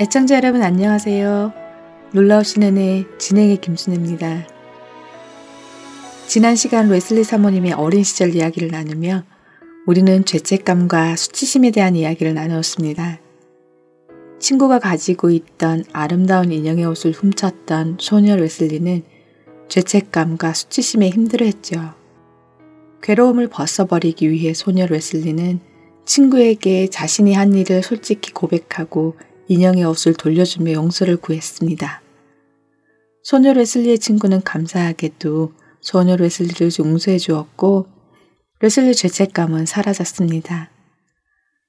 애청자 여러분 안녕하세요. 놀라우신 은혜 진행의 김순혜입니다. 지난 시간 웨슬리 사모님의 어린 시절 이야기를 나누며 우리는 죄책감과 수치심에 대한 이야기를 나누었습니다. 친구가 가지고 있던 아름다운 인형의 옷을 훔쳤던 소녀 웨슬리는 죄책감과 수치심에 힘들어했죠. 괴로움을 벗어버리기 위해 소녀 웨슬리는 친구에게 자신이 한 일을 솔직히 고백하고 인형의 옷을 돌려주며 용서를 구했습니다. 소녀 레슬리의 친구는 감사하게도 소녀 레슬리를 용서해 주었고 레슬리 죄책감은 사라졌습니다.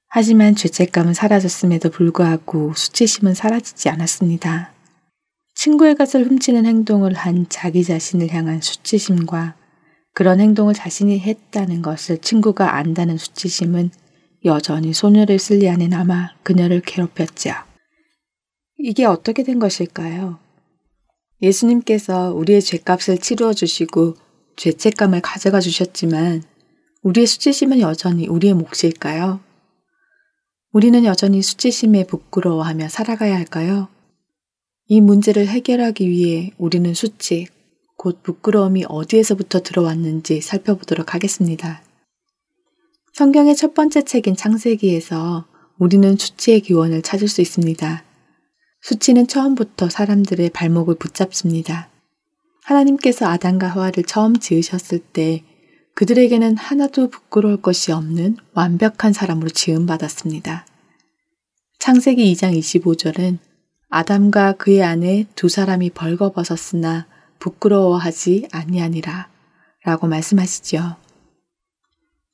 하지만 죄책감은 사라졌음에도 불구하고 수치심은 사라지지 않았습니다. 친구의 것을 훔치는 행동을 한 자기 자신을 향한 수치심과 그런 행동을 자신이 했다는 것을 친구가 안다는 수치심은 여전히 소녀 레슬리 안에 남아 그녀를 괴롭혔죠. 이게 어떻게 된 것일까요? 예수님께서 우리의 죄값을 치루어 주시고 죄책감을 가져가 주셨지만 우리의 수치심은 여전히 우리의 몫일까요? 우리는 여전히 수치심에 부끄러워하며 살아가야 할까요? 이 문제를 해결하기 위해 우리는 수치, 곧 부끄러움이 어디에서부터 들어왔는지 살펴보도록 하겠습니다. 성경의 첫 번째 책인 창세기에서 우리는 수치의 기원을 찾을 수 있습니다. 수치는 처음부터 사람들의 발목을 붙잡습니다. 하나님께서 아담과 하와를 처음 지으셨을 때 그들에게는 하나도 부끄러울 것이 없는 완벽한 사람으로 지음받았습니다. 창세기 2장 25절은 아담과 그의 아내 두 사람이 벌거벗었으나 부끄러워하지 아니하니라 라고 말씀하시죠.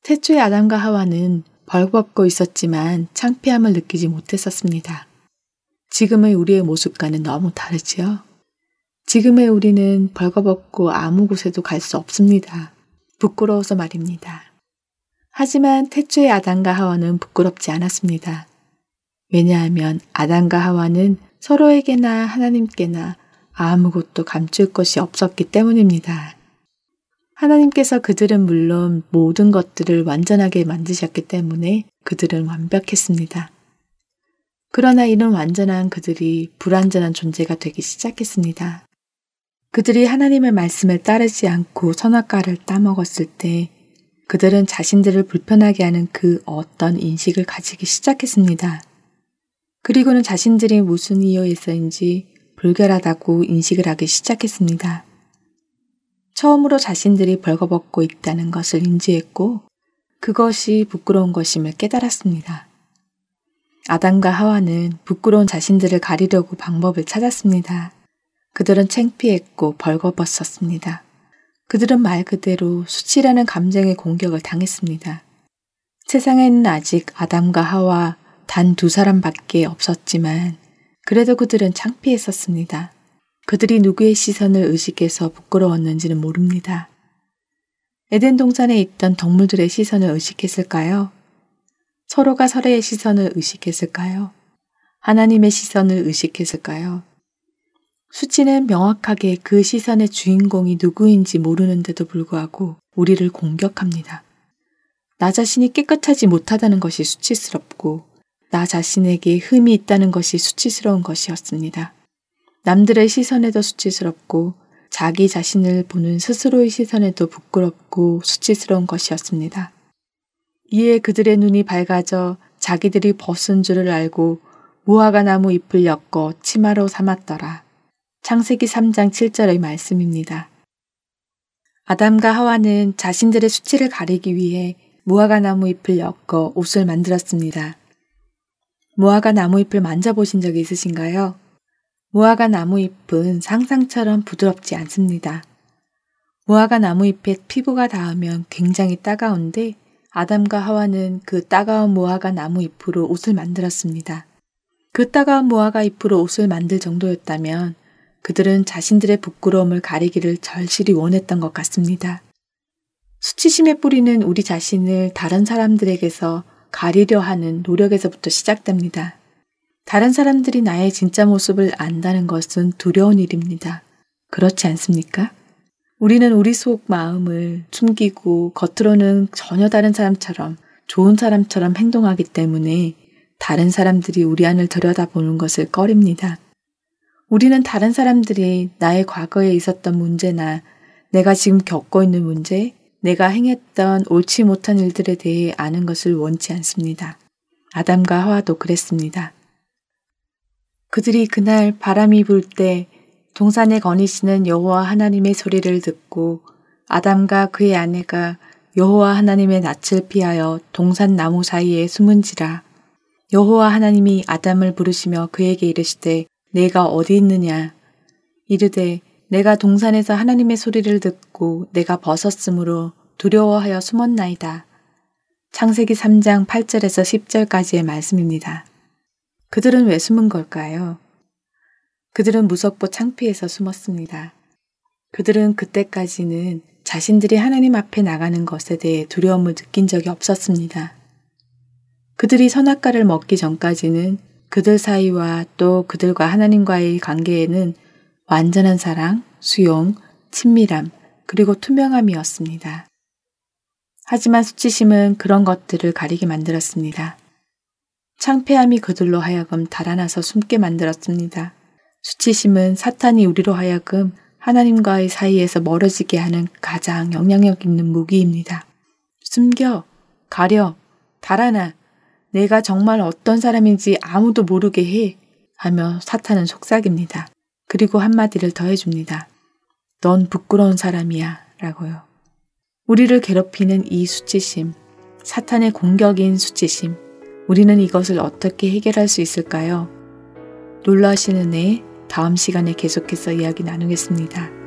태초의 아담과 하와는 벌벗고 있었지만 창피함을 느끼지 못했었습니다. 지금의 우리의 모습과는 너무 다르지요? 지금의 우리는 벌거벗고 아무 곳에도 갈 수 없습니다. 부끄러워서 말입니다. 하지만 태초의 아담과 하와는 부끄럽지 않았습니다. 왜냐하면 아담과 하와는 서로에게나 하나님께나 아무것도 감출 것이 없었기 때문입니다. 하나님께서 그들은 물론 모든 것들을 완전하게 만드셨기 때문에 그들은 완벽했습니다. 그러나 이런 완전한 그들이 불완전한 존재가 되기 시작했습니다. 그들이 하나님의 말씀을 따르지 않고 선악과를 따먹었을 때 그들은 자신들을 불편하게 하는 그 어떤 인식을 가지기 시작했습니다. 그리고는 자신들이 무슨 이유에서인지 불결하다고 인식을 하기 시작했습니다. 처음으로 자신들이 벌거벗고 있다는 것을 인지했고 그것이 부끄러운 것임을 깨달았습니다. 아담과 하와는 부끄러운 자신들을 가리려고 방법을 찾았습니다. 그들은 창피했고 벌거벗었습니다. 그들은 말 그대로 수치라는 감정의 공격을 당했습니다. 세상에는 아직 아담과 하와 단 두 사람밖에 없었지만 그래도 그들은 창피했었습니다. 그들이 누구의 시선을 의식해서 부끄러웠는지는 모릅니다. 에덴 동산에 있던 동물들의 시선을 의식했을까요? 서로가 서로의 시선을 의식했을까요? 하나님의 시선을 의식했을까요? 수치는 명확하게 그 시선의 주인공이 누구인지 모르는데도 불구하고 우리를 공격합니다. 나 자신이 깨끗하지 못하다는 것이 수치스럽고 나 자신에게 흠이 있다는 것이 수치스러운 것이었습니다. 남들의 시선에도 수치스럽고 자기 자신을 보는 스스로의 시선에도 부끄럽고 수치스러운 것이었습니다. 이에 그들의 눈이 밝아져 자기들이 벗은 줄을 알고 무화과 나무 잎을 엮어 치마로 삼았더라. 창세기 3장 7절의 말씀입니다. 아담과 하와는 자신들의 수치를 가리기 위해 무화과 나무 잎을 엮어 옷을 만들었습니다. 무화과 나무 잎을 만져보신 적 있으신가요? 무화과 나무 잎은 상상처럼 부드럽지 않습니다. 무화과 나무 잎에 피부가 닿으면 굉장히 따가운데 아담과 하와는 그 따가운 무화과 나무 잎으로 옷을 만들었습니다. 그 따가운 무화과 잎으로 옷을 만들 정도였다면 그들은 자신들의 부끄러움을 가리기를 절실히 원했던 것 같습니다. 수치심의 뿌리는 우리 자신을 다른 사람들에게서 가리려 하는 노력에서부터 시작됩니다. 다른 사람들이 나의 진짜 모습을 안다는 것은 두려운 일입니다. 그렇지 않습니까? 우리는 우리 속 마음을 숨기고 겉으로는 전혀 다른 사람처럼 좋은 사람처럼 행동하기 때문에 다른 사람들이 우리 안을 들여다보는 것을 꺼립니다. 우리는 다른 사람들이 나의 과거에 있었던 문제나 내가 지금 겪고 있는 문제, 내가 행했던 옳지 못한 일들에 대해 아는 것을 원치 않습니다. 아담과 하와도 그랬습니다. 그들이 그날 바람이 불 때 동산에 거니시는 여호와 하나님의 소리를 듣고 아담과 그의 아내가 여호와 하나님의 낯을 피하여 동산 나무 사이에 숨은지라 여호와 하나님이 아담을 부르시며 그에게 이르시되 내가 어디 있느냐 이르되 내가 동산에서 하나님의 소리를 듣고 내가 벗었으므로 두려워하여 숨었나이다. 창세기 3장 8절에서 10절까지의 말씀입니다. 그들은 왜 숨은 걸까요? 그들은 무섭고 창피해서 숨었습니다. 그들은 그때까지는 자신들이 하나님 앞에 나가는 것에 대해 두려움을 느낀 적이 없었습니다. 그들이 선악과를 먹기 전까지는 그들 사이와 또 그들과 하나님과의 관계에는 완전한 사랑, 수용, 친밀함, 그리고 투명함이었습니다. 하지만 수치심은 그런 것들을 가리게 만들었습니다. 창피함이 그들로 하여금 달아나서 숨게 만들었습니다. 수치심은 사탄이 우리로 하여금 하나님과의 사이에서 멀어지게 하는 가장 영향력 있는 무기입니다. 숨겨, 가려, 달아나, 내가 정말 어떤 사람인지 아무도 모르게 해 하며 사탄은 속삭입니다. 그리고 한마디를 더 해줍니다. 넌 부끄러운 사람이야 라고요. 우리를 괴롭히는 이 수치심, 사탄의 공격인 수치심, 우리는 이것을 어떻게 해결할 수 있을까요? 놀라시는 애 다음 시간에 계속해서 이야기 나누겠습니다.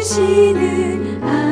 아버지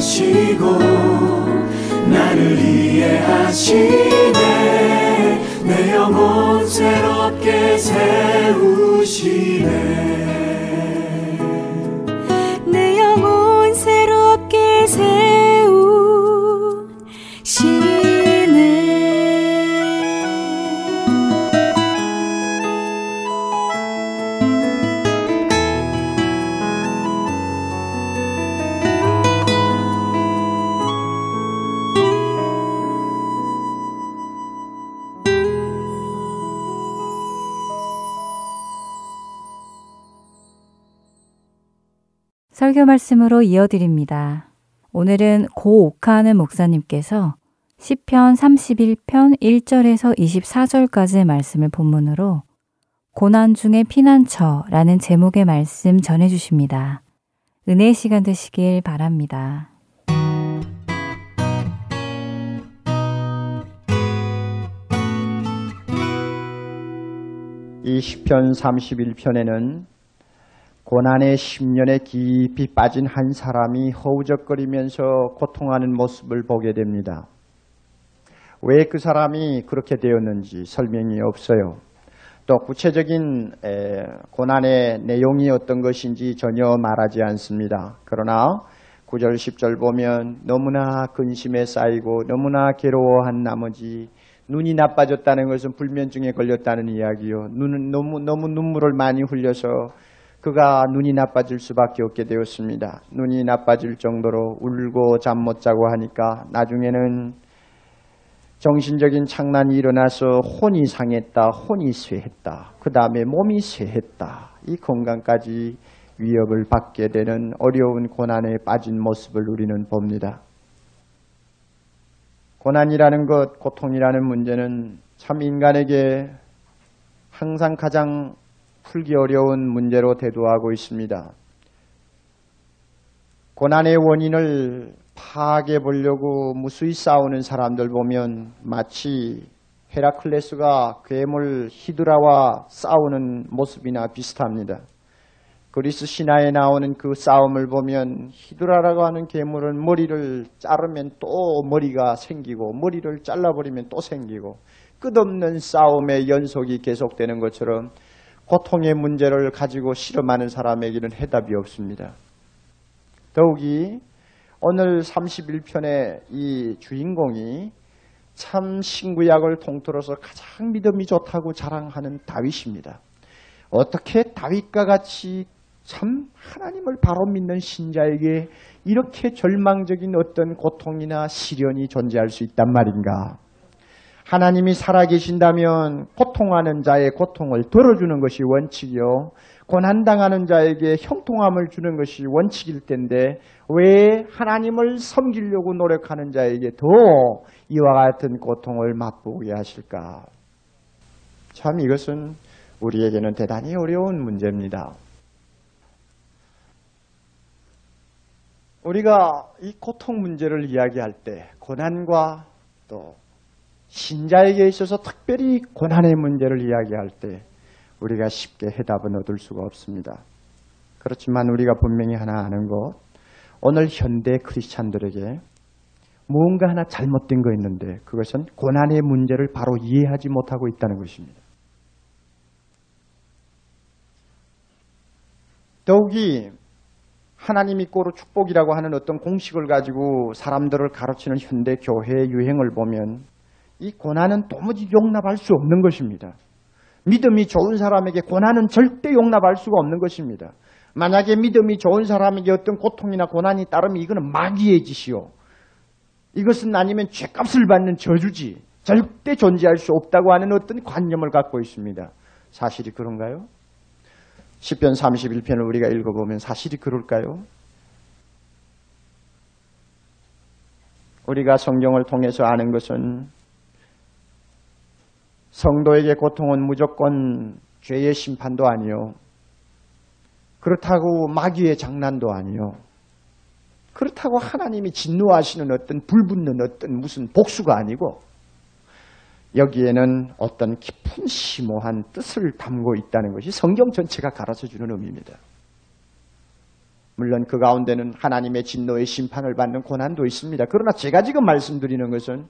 아시고 나를 이해하시네. 내 영혼 새롭게 세우시네 설교 말씀으로 이어드립니다. 오늘은 고옥하는 목사님께서 시편 31편 1절에서 24절까지의 말씀을 본문으로 고난 중의 피난처라는 제목의 말씀 전해 주십니다. 은혜의 시간 되시길 바랍니다. 이 시편 31편에는 고난의 10년에 깊이 빠진 한 사람이 허우적거리면서 고통하는 모습을 보게 됩니다. 왜 그 사람이 그렇게 되었는지 설명이 없어요. 또 구체적인 에, 고난의 내용이 어떤 것인지 전혀 말하지 않습니다. 그러나 9절 10절 보면 너무나 근심에 쌓이고 너무나 괴로워한 나머지 눈이 나빠졌다는 것은 불면증에 걸렸다는 이야기요. 눈은 너무 너무 눈물을 많이 흘려서 그가 눈이 나빠질 수밖에 없게 되었습니다. 눈이 나빠질 정도로 울고 잠 못 자고 하니까 나중에는 정신적인 창난이 일어나서 혼이 상했다, 혼이 쇠했다, 그 다음에 몸이 쇠했다. 이 건강까지 위협을 받게 되는 어려운 고난에 빠진 모습을 우리는 봅니다. 고난이라는 것, 고통이라는 문제는 참 인간에게 항상 가장 풀기 어려운 문제로 대두하고 있습니다. 고난의 원인을 파악해 보려고 무수히 싸우는 사람들 보면 마치 헤라클레스가 괴물 히드라와 싸우는 모습이나 비슷합니다. 그리스 신화에 나오는 그 싸움을 보면 히드라라고 하는 괴물은 머리를 자르면 또 머리가 생기고 머리를 잘라버리면 또 생기고 끝없는 싸움의 연속이 계속되는 것처럼 고통의 문제를 가지고 실험하는 사람에게는 해답이 없습니다. 더욱이 오늘 31편의 이 주인공이 참 신구약을 통틀어서 가장 믿음이 좋다고 자랑하는 다윗입니다. 어떻게 다윗과 같이 참 하나님을 바로 믿는 신자에게 이렇게 절망적인 어떤 고통이나 시련이 존재할 수 있단 말인가? 하나님이 살아계신다면 고통하는 자의 고통을 덜어주는 것이 원칙이요. 고난당하는 자에게 형통함을 주는 것이 원칙일 텐데 왜 하나님을 섬기려고 노력하는 자에게 더 이와 같은 고통을 맛보게 하실까? 참 이것은 우리에게는 대단히 어려운 문제입니다. 우리가 이 고통 문제를 이야기할 때 고난과 또 신자에게 있어서 특별히 고난의 문제를 이야기할 때 우리가 쉽게 해답은 얻을 수가 없습니다. 그렇지만 우리가 분명히 하나 아는 것, 오늘 현대 크리스찬들에게 무언가 하나 잘못된 거 있는데 그것은 고난의 문제를 바로 이해하지 못하고 있다는 것입니다. 더욱이 하나님이 꼬로 축복이라고 하는 어떤 공식을 가지고 사람들을 가르치는 현대 교회의 유행을 보면 이 고난은 도무지 용납할 수 없는 것입니다. 믿음이 좋은 사람에게 고난은 절대 용납할 수가 없는 것입니다. 만약에 믿음이 좋은 사람에게 어떤 고통이나 고난이 따르면 이거는 마귀의 짓이요. 이것은 아니면 죄값을 받는 저주지. 절대 존재할 수 없다고 하는 어떤 관념을 갖고 있습니다. 사실이 그런가요? 10편 31편을 우리가 읽어보면 사실이 그럴까요? 우리가 성경을 통해서 아는 것은 성도에게 고통은 무조건 죄의 심판도 아니요. 그렇다고 마귀의 장난도 아니요. 그렇다고 하나님이 진노하시는 어떤 불붙는 어떤 무슨 복수가 아니고 여기에는 어떤 깊은 심오한 뜻을 담고 있다는 것이 성경 전체가 가르쳐 주는 의미입니다. 물론 그 가운데는 하나님의 진노의 심판을 받는 고난도 있습니다. 그러나 제가 지금 말씀드리는 것은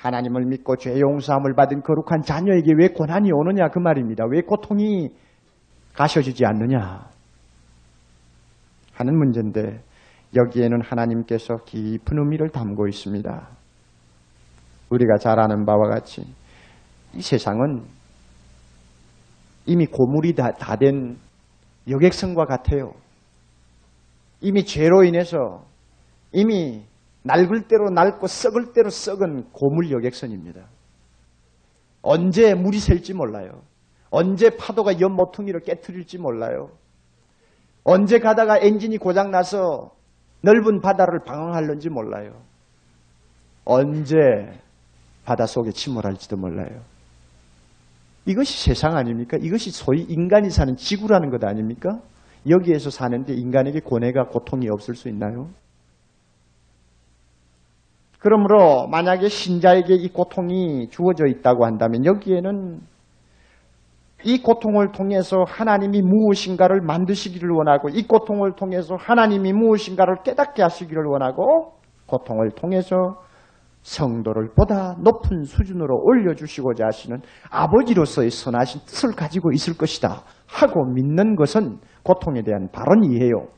하나님을 믿고 죄 용서함을 받은 거룩한 자녀에게 왜 고난이 오느냐 그 말입니다. 왜 고통이 가셔지지 않느냐 하는 문제인데 여기에는 하나님께서 깊은 의미를 담고 있습니다. 우리가 잘 아는 바와 같이 이 세상은 이미 고물이 다 된 여객선과 같아요. 이미 죄로 인해서 이미 낡을 대로 낡고 썩을 대로 썩은 고물 여객선입니다. 언제 물이 셀지 몰라요. 언제 파도가 옆 모퉁이를 깨뜨릴지 몰라요. 언제 가다가 엔진이 고장나서 넓은 바다를 방황할는지 몰라요. 언제 바닷속에 침몰할지도 몰라요. 이것이 세상 아닙니까? 이것이 소위 인간이 사는 지구라는 것 아닙니까? 여기에서 사는데 인간에게 고뇌가 고통이 없을 수 있나요? 그러므로 만약에 신자에게 이 고통이 주어져 있다고 한다면 여기에는 이 고통을 통해서 하나님이 무엇인가를 만드시기를 원하고 이 고통을 통해서 하나님이 무엇인가를 깨닫게 하시기를 원하고 고통을 통해서 성도를 보다 높은 수준으로 올려주시고자 하시는 아버지로서의 선하신 뜻을 가지고 있을 것이다 하고 믿는 것은 고통에 대한 바른 이해요.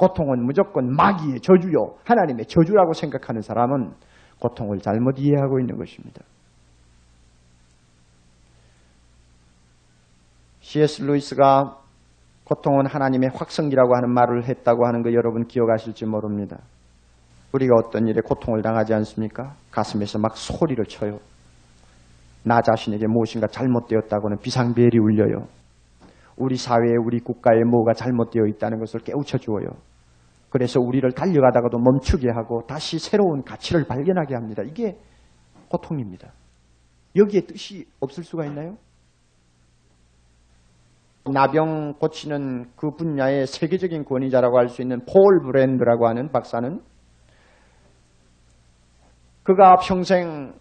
고통은 무조건 마귀의 저주요. 하나님의 저주라고 생각하는 사람은 고통을 잘못 이해하고 있는 것입니다. C.S. 루이스가 고통은 하나님의 확성기라고 하는 말을 했다고 하는 거 여러분 기억하실지 모릅니다. 우리가 어떤 일에 고통을 당하지 않습니까? 가슴에서 막 소리를 쳐요. 나 자신에게 무엇인가 잘못되었다고는 비상벨이 울려요. 우리 사회에 우리 국가에 뭐가 잘못되어 있다는 것을 깨우쳐 주어요. 그래서 우리를 달려가다가도 멈추게 하고 다시 새로운 가치를 발견하게 합니다. 이게 고통입니다. 여기에 뜻이 없을 수가 있나요? 나병 고치는 그 분야의 세계적인 권위자라고 할 수 있는 폴 브랜드라고 하는 박사는 그가 평생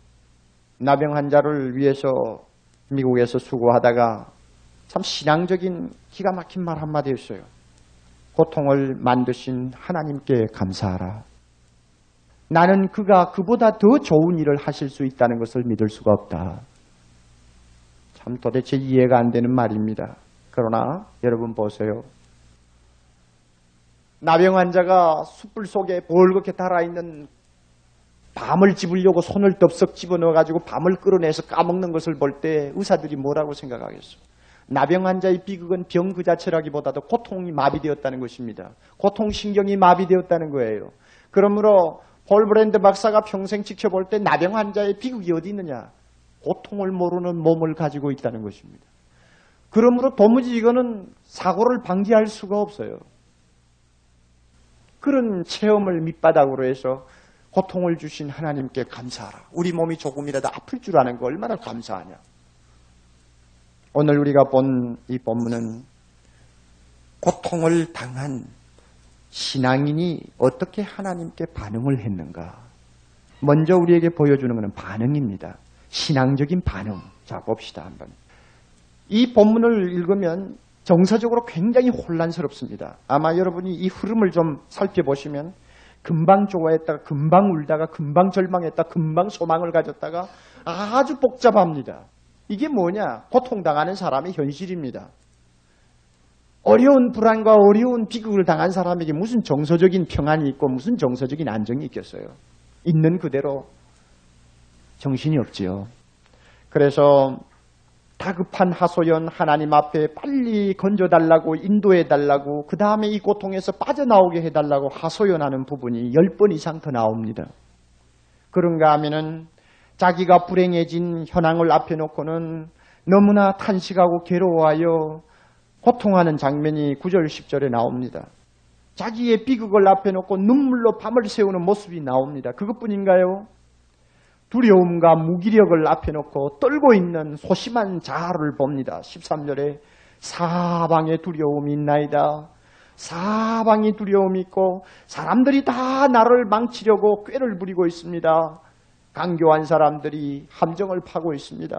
나병 환자를 위해서 미국에서 수고하다가 참 신앙적인 기가 막힌 말 한마디 했어요. 고통을 만드신 하나님께 감사하라. 나는 그가 그보다 더 좋은 일을 하실 수 있다는 것을 믿을 수가 없다. 참 도대체 이해가 안 되는 말입니다. 그러나 여러분 보세요. 나병 환자가 숯불 속에 벌겋게 달아있는 밤을 집으려고 손을 덥석 집어넣어가지고 밤을 끌어내서 까먹는 것을 볼 때 의사들이 뭐라고 생각하겠어? 나병 환자의 비극은 병 그 자체라기보다도 고통이 마비되었다는 것입니다. 고통신경이 마비되었다는 거예요. 그러므로 폴 브랜드 박사가 평생 지켜볼 때 나병 환자의 비극이 어디 있느냐? 고통을 모르는 몸을 가지고 있다는 것입니다. 그러므로 도무지 이거는 사고를 방지할 수가 없어요. 그런 체험을 밑바닥으로 해서 고통을 주신 하나님께 감사하라. 우리 몸이 조금이라도 아플 줄 아는 거 얼마나 감사하냐. 오늘 우리가 본 이 본문은 고통을 당한 신앙인이 어떻게 하나님께 반응을 했는가. 먼저 우리에게 보여주는 것은 반응입니다. 신앙적인 반응. 자, 봅시다, 한번. 이 본문을 읽으면 정서적으로 굉장히 혼란스럽습니다. 아마 여러분이 이 흐름을 좀 살펴보시면 금방 좋아했다가 금방 울다가 금방 절망했다 금방 소망을 가졌다가 아주 복잡합니다. 이게 뭐냐? 고통당하는 사람의 현실입니다. 어려운 불안과 어려운 비극을 당한 사람에게 무슨 정서적인 평안이 있고 무슨 정서적인 안정이 있겠어요? 있는 그대로 정신이 없지요. 그래서 다급한 하소연 하나님 앞에 빨리 건져달라고 인도해달라고 그 다음에 이 고통에서 빠져나오게 해달라고 하소연하는 부분이 열번 이상 더 나옵니다. 그런가 하면은 자기가 불행해진 현황을 앞에 놓고는 너무나 탄식하고 괴로워하여 고통하는 장면이 9절 10절에 나옵니다. 자기의 비극을 앞에 놓고 눈물로 밤을 새우는 모습이 나옵니다. 그것뿐인가요? 두려움과 무기력을 앞에 놓고 떨고 있는 소심한 자아를 봅니다. 13절에 사방에 두려움이 있나이다. 사방이 두려움이 있고 사람들이 다 나를 망치려고 꾀를 부리고 있습니다. 강교한 사람들이 함정을 파고 있습니다.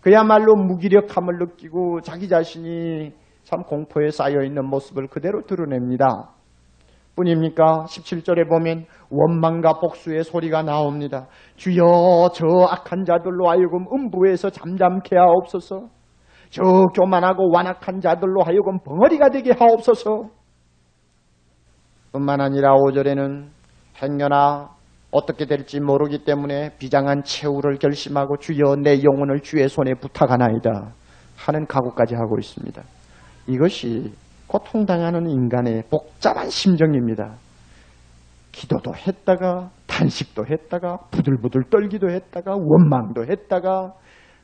그야말로 무기력함을 느끼고 자기 자신이 참 공포에 쌓여 있는 모습을 그대로 드러냅니다. 뿐입니까? 17절에 보면 원망과 복수의 소리가 나옵니다. 주여 저 악한 자들로 하여금 음부에서 잠잠케 하옵소서. 저 교만하고 완악한 자들로 하여금 벙어리가 되게 하옵소서. 뿐만 아니라 5절에는 행여나 어떻게 될지 모르기 때문에 비장한 최후를 결심하고 주여 내 영혼을 주의 손에 부탁하나이다 하는 각오까지 하고 있습니다. 이것이 고통당하는 인간의 복잡한 심정입니다. 기도도 했다가 탄식도 했다가 부들부들 떨기도 했다가 원망도 했다가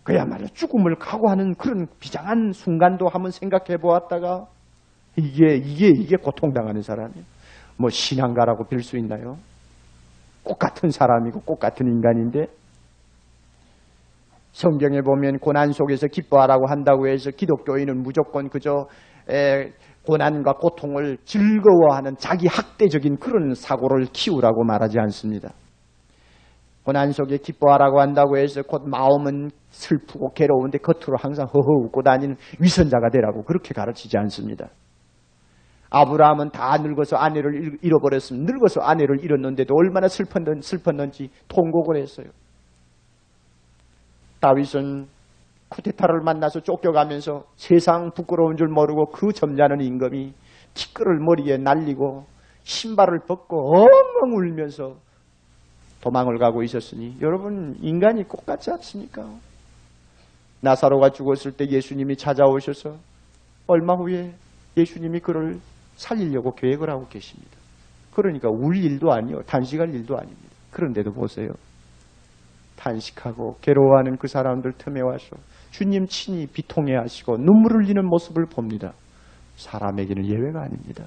그야말로 죽음을 각오하는 그런 비장한 순간도 한번 생각해 보았다가 이게 이게 이게 고통당하는 사람이에요. 뭐 신앙가라고 빌 수 있나요? 똑같은 사람이고 똑같은 인간인데 성경에 보면 고난 속에서 기뻐하라고 한다고 해서 기독교인은 무조건 그저 에, 고난과 고통을 즐거워하는 자기 학대적인 그런 사고를 키우라고 말하지 않습니다. 고난 속에 기뻐하라고 한다고 해서 곧 마음은 슬프고 괴로운데 겉으로 항상 허허 웃고 다니는 위선자가 되라고 그렇게 가르치지 않습니다. 아브라함은 다 늙어서 아내를 잃어버렸으면 늙어서 아내를 잃었는데도 얼마나 슬펐는, 슬펐는지 통곡을 했어요. 다윗은 쿠데타를 만나서 쫓겨가면서 세상 부끄러운 줄 모르고 그 점잖은 임금이 티끌을 머리에 날리고 신발을 벗고 엉엉 울면서 도망을 가고 있었으니 여러분 인간이 똑같지 않습니까? 나사로가 죽었을 때 예수님이 찾아오셔서 얼마 후에 예수님이 그를 살리려고 계획을 하고 계십니다. 그러니까 울 일도 아니요. 단식할 일도 아닙니다. 그런데도 보세요. 탄식하고 괴로워하는 그 사람들 틈에 와서 주님 친히 비통해 하시고 눈물 흘리는 모습을 봅니다. 사람에게는 예외가 아닙니다.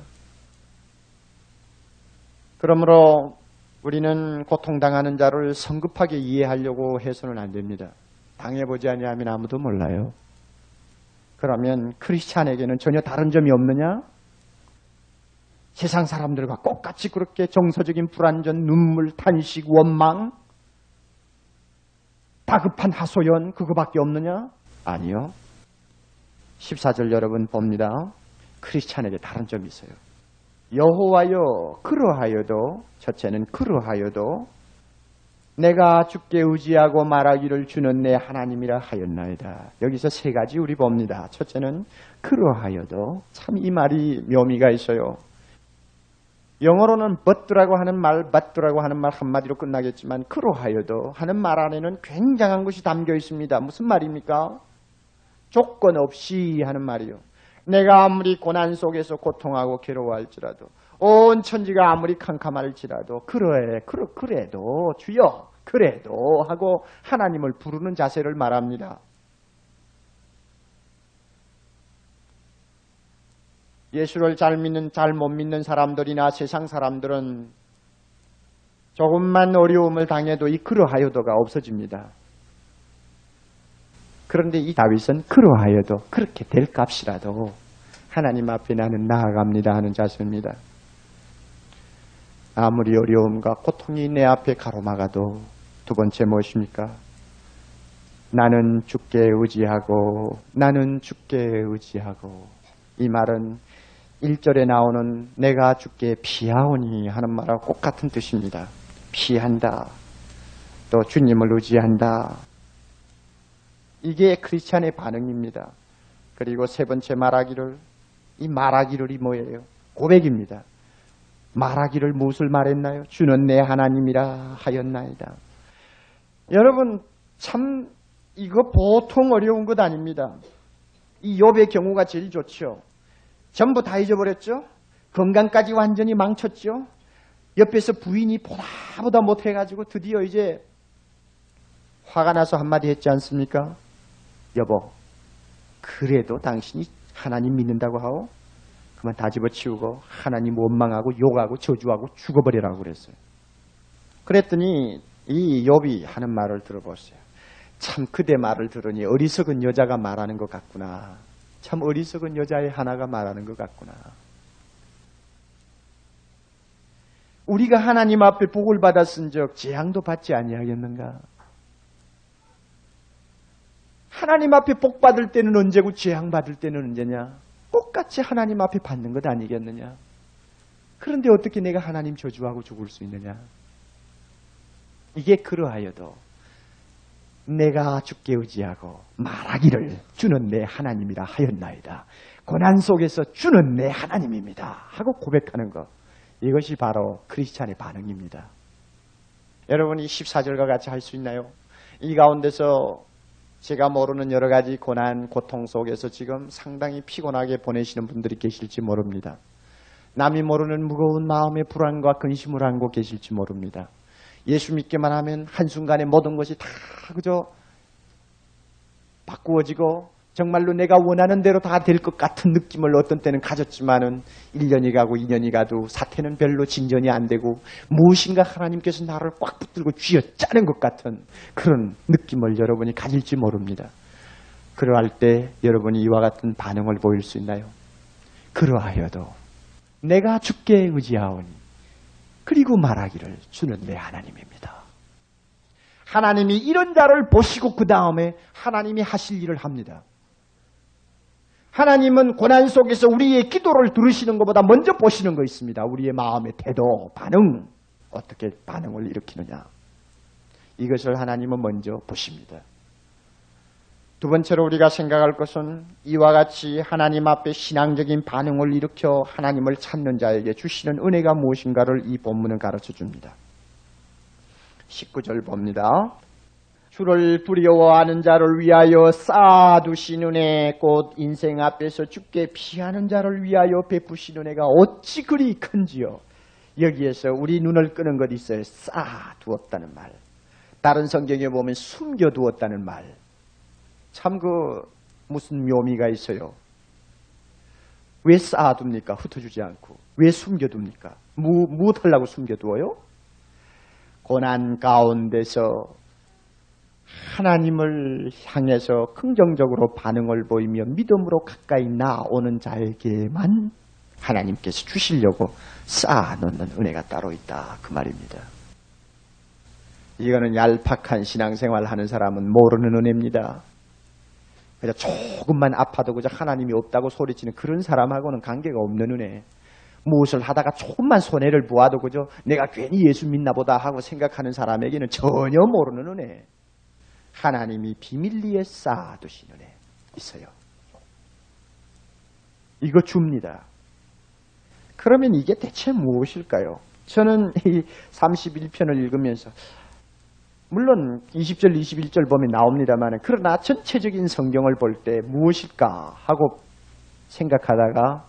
그러므로 우리는 고통당하는 자를 성급하게 이해하려고 해서는 안 됩니다. 당해보지 아니하면 아무도 몰라요. 그러면 크리스찬에게는 전혀 다른 점이 없느냐? 세상 사람들과 똑같이 그렇게 정서적인 불안전, 눈물, 탄식, 원망, 다급한 하소연 그거밖에 없느냐? 아니요. 14절 여러분 봅니다. 크리스찬에게 다른 점이 있어요. 여호와여 그러하여도 첫째는 그러하여도 내가 주께 의지하고 말하기를 주는 내 하나님이라 하였나이다. 여기서 세 가지 우리 봅니다. 첫째는 그러하여도 참 이 말이 묘미가 있어요. 영어로는 but라고 하는 말, but라고 하는 말 한마디로 끝나겠지만 그러하여도 하는 말 안에는 굉장한 것이 담겨 있습니다. 무슨 말입니까? 조건 없이 하는 말이요. 내가 아무리 고난 속에서 고통하고 괴로워할지라도 온 천지가 아무리 캄캄할지라도 그래, 그래, 그래도 주여, 그래도 하고 하나님을 부르는 자세를 말합니다. 예수를 잘 믿는, 잘 못 믿는 사람들이나 세상 사람들은 조금만 어려움을 당해도 이 그러하여도가 없어집니다. 그런데 이 다윗은 그러하여도 그렇게 될 값이라도 하나님 앞에 나는 나아갑니다 하는 자세입니다. 아무리 어려움과 고통이 내 앞에 가로막아도 두 번째 무엇입니까? 나는 죽게 의지하고 나는 죽게 의지하고 이 말은 1절에 나오는 내가 죽게 피하오니 하는 말하고 똑같은 뜻입니다. 피한다. 또 주님을 의지한다. 이게 크리스찬의 반응입니다. 그리고 세 번째 말하기를 이 말하기를이 뭐예요? 고백입니다. 말하기를 무엇을 말했나요? 주는 내 하나님이라 하였나이다. 여러분 참 이거 보통 어려운 것 아닙니다. 이 욥의 경우가 제일 좋죠. 전부 다 잊어버렸죠. 건강까지 완전히 망쳤죠. 옆에서 부인이 보다 보다 못해가지고 드디어 이제 화가 나서 한마디 했지 않습니까? 여보, 그래도 당신이 하나님 믿는다고 하오? 그만 다 집어치우고 하나님 원망하고 욕하고 저주하고 죽어버리라고 그랬어요. 그랬더니 이 욥이 하는 말을 들어보세요. 참 그대 말을 들으니 어리석은 여자가 말하는 것 같구나. 참 어리석은 여자의 하나가 말하는 것 같구나. 우리가 하나님 앞에 복을 받았은 적 재앙도 받지 아니하겠는가? 하나님 앞에 복 받을 때는 언제고 재앙 받을 때는 언제냐? 똑같이 하나님 앞에 받는 것 아니겠느냐? 그런데 어떻게 내가 하나님 저주하고 죽을 수 있느냐? 이게 그러하여도 내가 죽게 의지하고 말하기를 주는 내 하나님이라 하였나이다. 고난 속에서 주는 내 하나님입니다. 하고 고백하는 것. 이것이 바로 크리스찬의 반응입니다. 여러분이 14절과 같이 할 수 있나요? 이 가운데서 제가 모르는 여러 가지 고난, 고통 속에서 지금 상당히 피곤하게 보내시는 분들이 계실지 모릅니다. 남이 모르는 무거운 마음의 불안과 근심을 안고 계실지 모릅니다. 예수 믿기만 하면 한순간에 모든 것이 다 그저 바꾸어지고 정말로 내가 원하는 대로 다 될 것 같은 느낌을 어떤 때는 가졌지만은 1년이 가고 2년이 가도 사태는 별로 진전이 안 되고 무엇인가 하나님께서 나를 꽉 붙들고 쥐어 짜는 것 같은 그런 느낌을 여러분이 가질지 모릅니다. 그러할 때 여러분이 이와 같은 반응을 보일 수 있나요? 그러하여도 내가 죽게 의지하오니 그리고 말하기를 주는 내 하나님입니다. 하나님이 이런 자를 보시고 그 다음에 하나님이 하실 일을 합니다. 하나님은 고난 속에서 우리의 기도를 들으시는 것보다 먼저 보시는 거 있습니다. 우리의 마음의 태도, 반응, 어떻게 반응을 일으키느냐. 이것을 하나님은 먼저 보십니다. 두 번째로 우리가 생각할 것은 이와 같이 하나님 앞에 신앙적인 반응을 일으켜 하나님을 찾는 자에게 주시는 은혜가 무엇인가를 이 본문은 가르쳐 줍니다. 19절 봅니다. 주를 두려워하는 자를 위하여 쌓아두신 은혜 곧 인생 앞에서 죽게 피하는 자를 위하여 베푸신 은혜가 어찌 그리 큰지요. 여기에서 우리 눈을 끄는 것 있어요. 쌓아두었다는 말. 다른 성경에 보면 숨겨두었다는 말. 참 그 무슨 묘미가 있어요. 왜 쌓아둡니까? 흩어주지 않고. 왜 숨겨둡니까? 무, 무엇하려고 숨겨두어요? 고난 가운데서 하나님을 향해서 긍정적으로 반응을 보이며 믿음으로 가까이 나오는 자에게만 하나님께서 주시려고 쌓아놓는 은혜가 따로 있다. 그 말입니다. 이거는 얄팍한 신앙생활 하는 사람은 모르는 은혜입니다. 그냥 조금만 아파도 그저 하나님이 없다고 소리치는 그런 사람하고는 관계가 없는 은혜. 무엇을 하다가 조금만 손해를 보아도 그저 내가 괜히 예수 믿나 보다 하고 생각하는 사람에게는 전혀 모르는 은혜. 하나님이 비밀리에 쌓아두신 은혜 있어요. 이거 줍니다. 그러면 이게 대체 무엇일까요? 저는 이 31편을 읽으면서 물론 20절, 21절 보면 나옵니다만 그러나 전체적인 성경을 볼 때 무엇일까 하고 생각하다가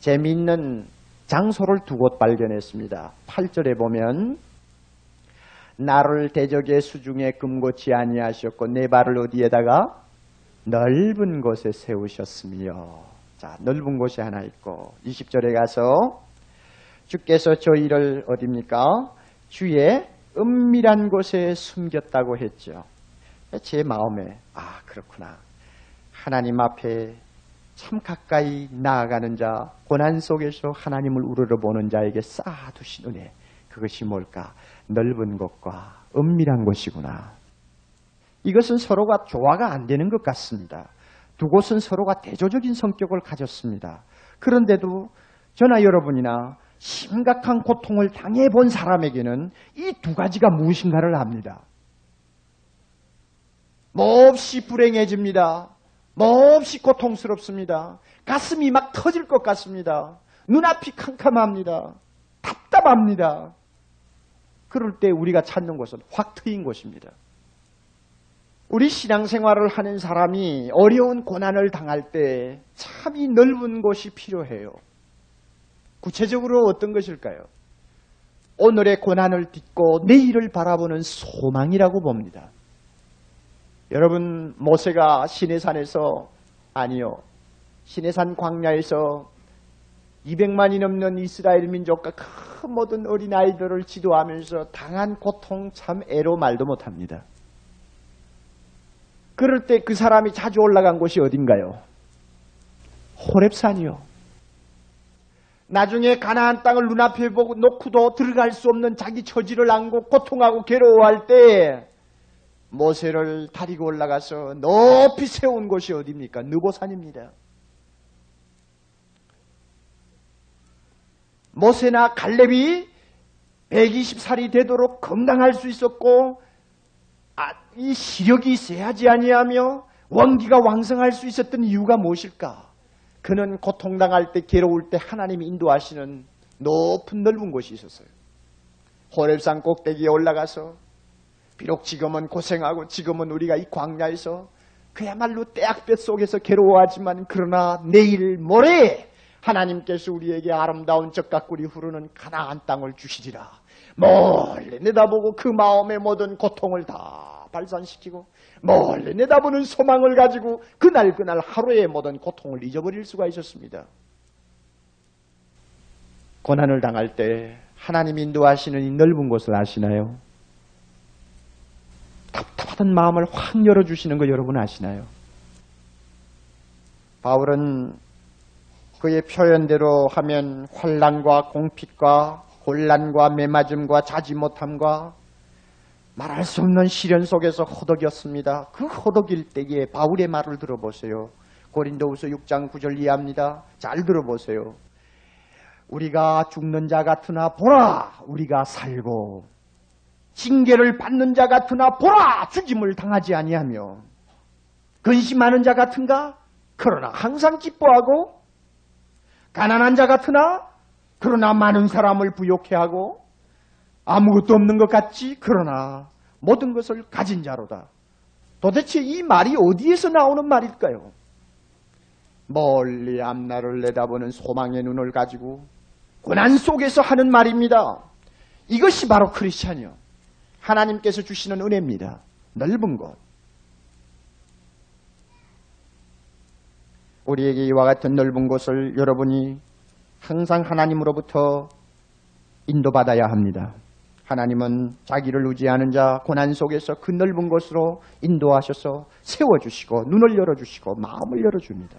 재미있는 장소를 두 곳 발견했습니다. 8절에 보면 나를 대적의 수중에 금고치 아니하셨고 내 발을 어디에다가 넓은 곳에 세우셨으며 자 넓은 곳이 하나 있고 20절에 가서 주께서 저희를 어딥니까? 주의 은밀한 곳에 숨겼다고 했죠. 제 마음에 아 그렇구나. 하나님 앞에 참 가까이 나아가는 자, 고난 속에서 하나님을 우러러보는 자에게 쌓아두신 은혜. 그것이 뭘까? 넓은 곳과 은밀한 곳이구나. 이것은 서로가 조화가 안 되는 것 같습니다. 두 곳은 서로가 대조적인 성격을 가졌습니다. 그런데도 저나 여러분이나 심각한 고통을 당해 본 사람에게는 이 두 가지가 무엇인가를 압니다. 몹시 불행해집니다. 몹시 고통스럽습니다. 가슴이 막 터질 것 같습니다. 눈앞이 캄캄합니다. 답답합니다. 그럴 때 우리가 찾는 곳은 확 트인 곳입니다. 우리 신앙생활을 하는 사람이 어려운 고난을 당할 때 참 이 넓은 곳이 필요해요. 구체적으로 어떤 것일까요? 오늘의 고난을 딛고 내일을 바라보는 소망이라고 봅니다. 여러분, 모세가 시내산에서, 아니요, 시내산 광야에서 200만이 넘는 이스라엘 민족과 큰 모든 어린아이들을 지도하면서 당한 고통 참 애로 말도 못합니다. 그럴 때 그 사람이 자주 올라간 곳이 어딘가요? 호랩산이요. 나중에 가나안 땅을 눈앞에 보고 놓고도 들어갈 수 없는 자기 처지를 안고 고통하고 괴로워할 때 모세를 다리고 올라가서 높이 세운 곳이 어디입니까? 느보산입니다. 모세나 갈렙이 120살이 되도록 건강할 수 있었고 아, 이 시력이 있어야지 아니하며 원기가 왕성할 수 있었던 이유가 무엇일까? 그는 고통당할 때 괴로울 때 하나님이 인도하시는 높은 넓은 곳이 있었어요. 호랩산 꼭대기에 올라가서 비록 지금은 고생하고 지금은 우리가 이 광야에서 그야말로 떼약볕 속에서 괴로워하지만 그러나 내일 모레 하나님께서 우리에게 아름다운 적각꿀이 흐르는 가나안 땅을 주시리라. 멀리 내다보고 그 마음의 모든 고통을 다 발산시키고 멀리 내다보는 소망을 가지고 그날 그날 하루의 모든 고통을 잊어버릴 수가 있었습니다. 고난을 당할 때 하나님 인도하시는 이 넓은 곳을 아시나요? 답답하던 마음을 확 열어주시는 거 여러분 아시나요? 바울은 그의 표현대로 하면 환란과 공핍과 곤란과 매맞음과 자지 못함과 말할 수 없는 시련 속에서 허덕였습니다. 그 허덕일 때에 바울의 말을 들어보세요. 고린도후서 6장 9절 이해합니다. 잘 들어보세요. 우리가 죽는 자 같으나 보라 우리가 살고 징계를 받는 자 같으나 보라 죽임을 당하지 아니하며 근심하는 자 같은가 그러나 항상 기뻐하고 가난한 자 같으나 그러나 많은 사람을 부욕해 하고 아무것도 없는 것 같지 그러나 모든 것을 가진 자로다. 도대체 이 말이 어디에서 나오는 말일까요? 멀리 앞날을 내다보는 소망의 눈을 가지고 고난 속에서 하는 말입니다. 이것이 바로 크리스찬이요. 하나님께서 주시는 은혜입니다. 넓은 것. 우리에게 이와 같은 넓은 곳을 여러분이 항상 하나님으로부터 인도받아야 합니다. 하나님은 자기를 의지하는 자 고난 속에서 그 넓은 곳으로 인도하셔서 세워주시고 눈을 열어주시고 마음을 열어줍니다.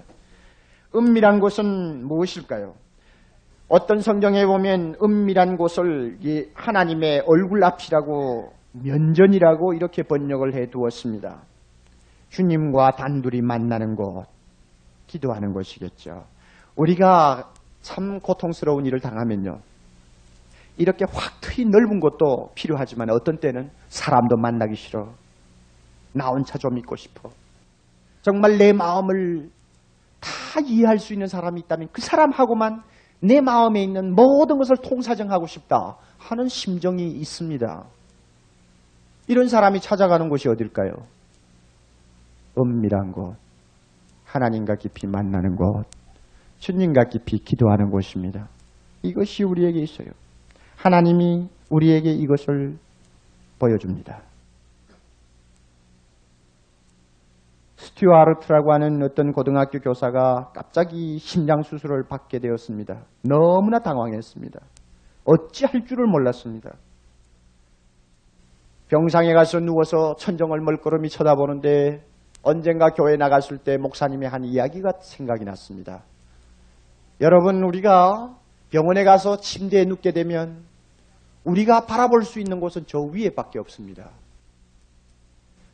은밀한 곳은 무엇일까요? 어떤 성경에 보면 은밀한 곳을 하나님의 얼굴 앞이라고 면전이라고 이렇게 번역을 해 두었습니다. 주님과 단둘이 만나는 곳, 기도하는 것이겠죠. 우리가 참 고통스러운 일을 당하면요. 이렇게 확 트인 넓은 곳도 필요하지만 어떤 때는 사람도 만나기 싫어. 나 혼자 좀 있고 싶어. 정말 내 마음을 다 이해할 수 있는 사람이 있다면 그 사람하고만 내 마음에 있는 모든 것을 통사정하고 싶다 하는 심정이 있습니다. 이런 사람이 찾아가는 곳이 어딜까요? 은밀한 곳, 하나님과 깊이 만나는 곳, 주님과 깊이 기도하는 곳입니다. 이것이 우리에게 있어요. 하나님이 우리에게 이것을 보여줍니다. 스튜아르트라고 하는 어떤 고등학교 교사가 갑자기 심장 수술을 받게 되었습니다. 너무나 당황했습니다. 어찌할 줄을 몰랐습니다. 병상에 가서 누워서 천정을 멀끄러미 쳐다보는데 언젠가 교회 나갔을 때 목사님이 한 이야기가 생각이 났습니다. 여러분 우리가 병원에 가서 침대에 눕게 되면 우리가 바라볼 수 있는 곳은 저 위에밖에 없습니다.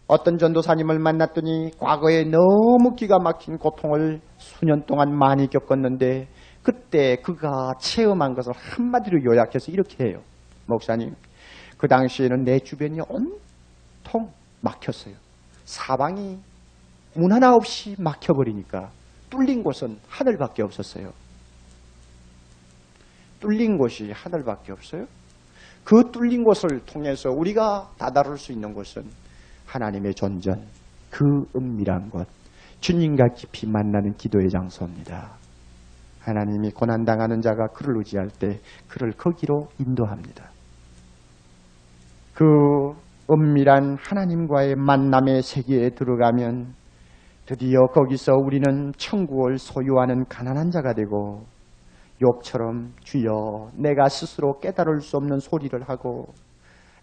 어떤 전도사님을 만났더니 과거에 너무 기가 막힌 고통을 수년 동안 많이 겪었는데 그때 그가 체험한 것을 한마디로 요약해서 이렇게 해요. 목사님, 그 당시에는 내 주변이 온통 막혔어요. 사방이 문 하나 없이 막혀버리니까 뚫린 곳은 하늘밖에 없었어요. 뚫린 곳이 하늘밖에 없어요. 그 뚫린 곳을 통해서 우리가 다다를 수 있는 곳은 하나님의 존전, 그 은밀한 곳, 주님과 깊이 만나는 기도의 장소입니다. 하나님이 고난당하는 자가 그를 의지할 때 그를 거기로 인도합니다. 그 은밀한 하나님과의 만남의 세계에 들어가면 드디어 거기서 우리는 천국을 소유하는 가난한 자가 되고 욕처럼 주여 내가 스스로 깨달을 수 없는 소리를 하고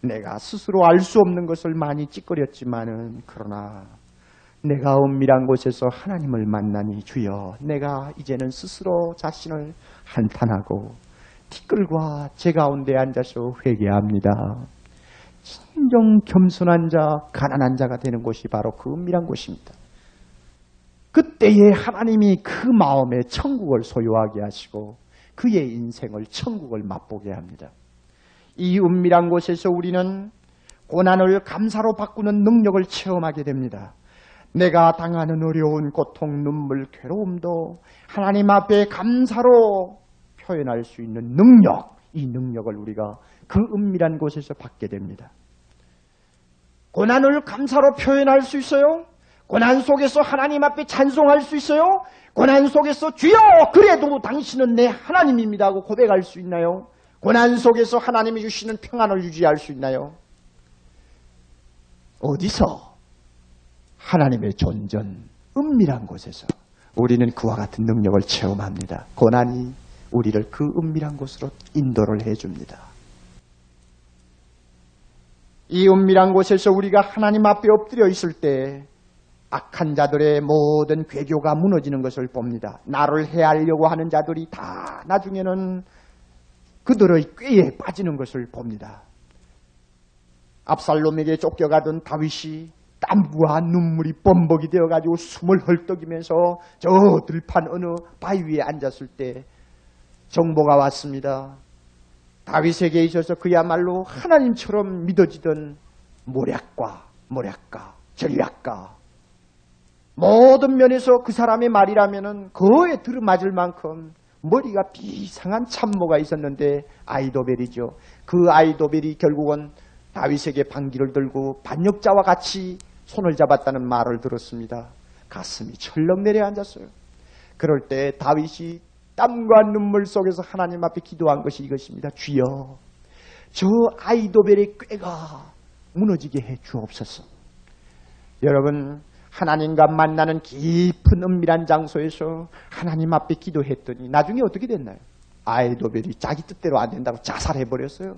내가 스스로 알 수 없는 것을 많이 찌꺼렸지만은 그러나 내가 은밀한 곳에서 하나님을 만나니 주여 내가 이제는 스스로 자신을 한탄하고 티끌과 제 가운데 앉아서 회개합니다. 진정 겸손한 자, 가난한 자가 되는 곳이 바로 그 은밀한 곳입니다. 그때에 하나님이 그 마음에 천국을 소유하게 하시고 그의 인생을 천국을 맛보게 합니다. 이 은밀한 곳에서 우리는 고난을 감사로 바꾸는 능력을 체험하게 됩니다. 내가 당하는 어려운 고통, 눈물, 괴로움도 하나님 앞에 감사로 표현할 수 있는 능력, 이 능력을 우리가 그 은밀한 곳에서 받게 됩니다. 고난을 감사로 표현할 수 있어요? 고난 속에서 하나님 앞에 찬송할 수 있어요? 고난 속에서 주여 그래도 당신은 내 하나님입니다 하고 고백할 수 있나요? 고난 속에서 하나님이 주시는 평안을 유지할 수 있나요? 어디서? 하나님의 존전, 은밀한 곳에서 우리는 그와 같은 능력을 체험합니다. 고난이 우리를 그 은밀한 곳으로 인도를 해줍니다. 이 은밀한 곳에서 우리가 하나님 앞에 엎드려 있을 때 악한 자들의 모든 괴교가 무너지는 것을 봅니다. 나를 해하려고 하는 자들이 다 나중에는 그들의 꾀에 빠지는 것을 봅니다. 압살롬에게 쫓겨가던 다윗이 땀과 눈물이 범벅이 되어가지고 숨을 헐떡이면서 저 들판 어느 바위 위에 앉았을 때 정보가 왔습니다. 다윗에게 있어서 그야말로 하나님처럼 믿어지던 모략과 모략가, 전략가 모든 면에서 그 사람의 말이라면은 거에 들어맞을 만큼 머리가 비상한 참모가 있었는데 아이도벨이죠. 그 아이도벨이 결국은 다윗에게 반기를 들고 반역자와 같이 손을 잡았다는 말을 들었습니다. 가슴이 철렁 내려앉았어요. 그럴 때 다윗이 땀과 눈물 속에서 하나님 앞에 기도한 것이 이것입니다. 주여, 저 아이도벨의 꾀가 무너지게 해 주옵소서. 여러분, 하나님과 만나는 깊은 은밀한 장소에서 하나님 앞에 기도했더니 나중에 어떻게 됐나요? 아이도벨이 자기 뜻대로 안 된다고 자살해버렸어요.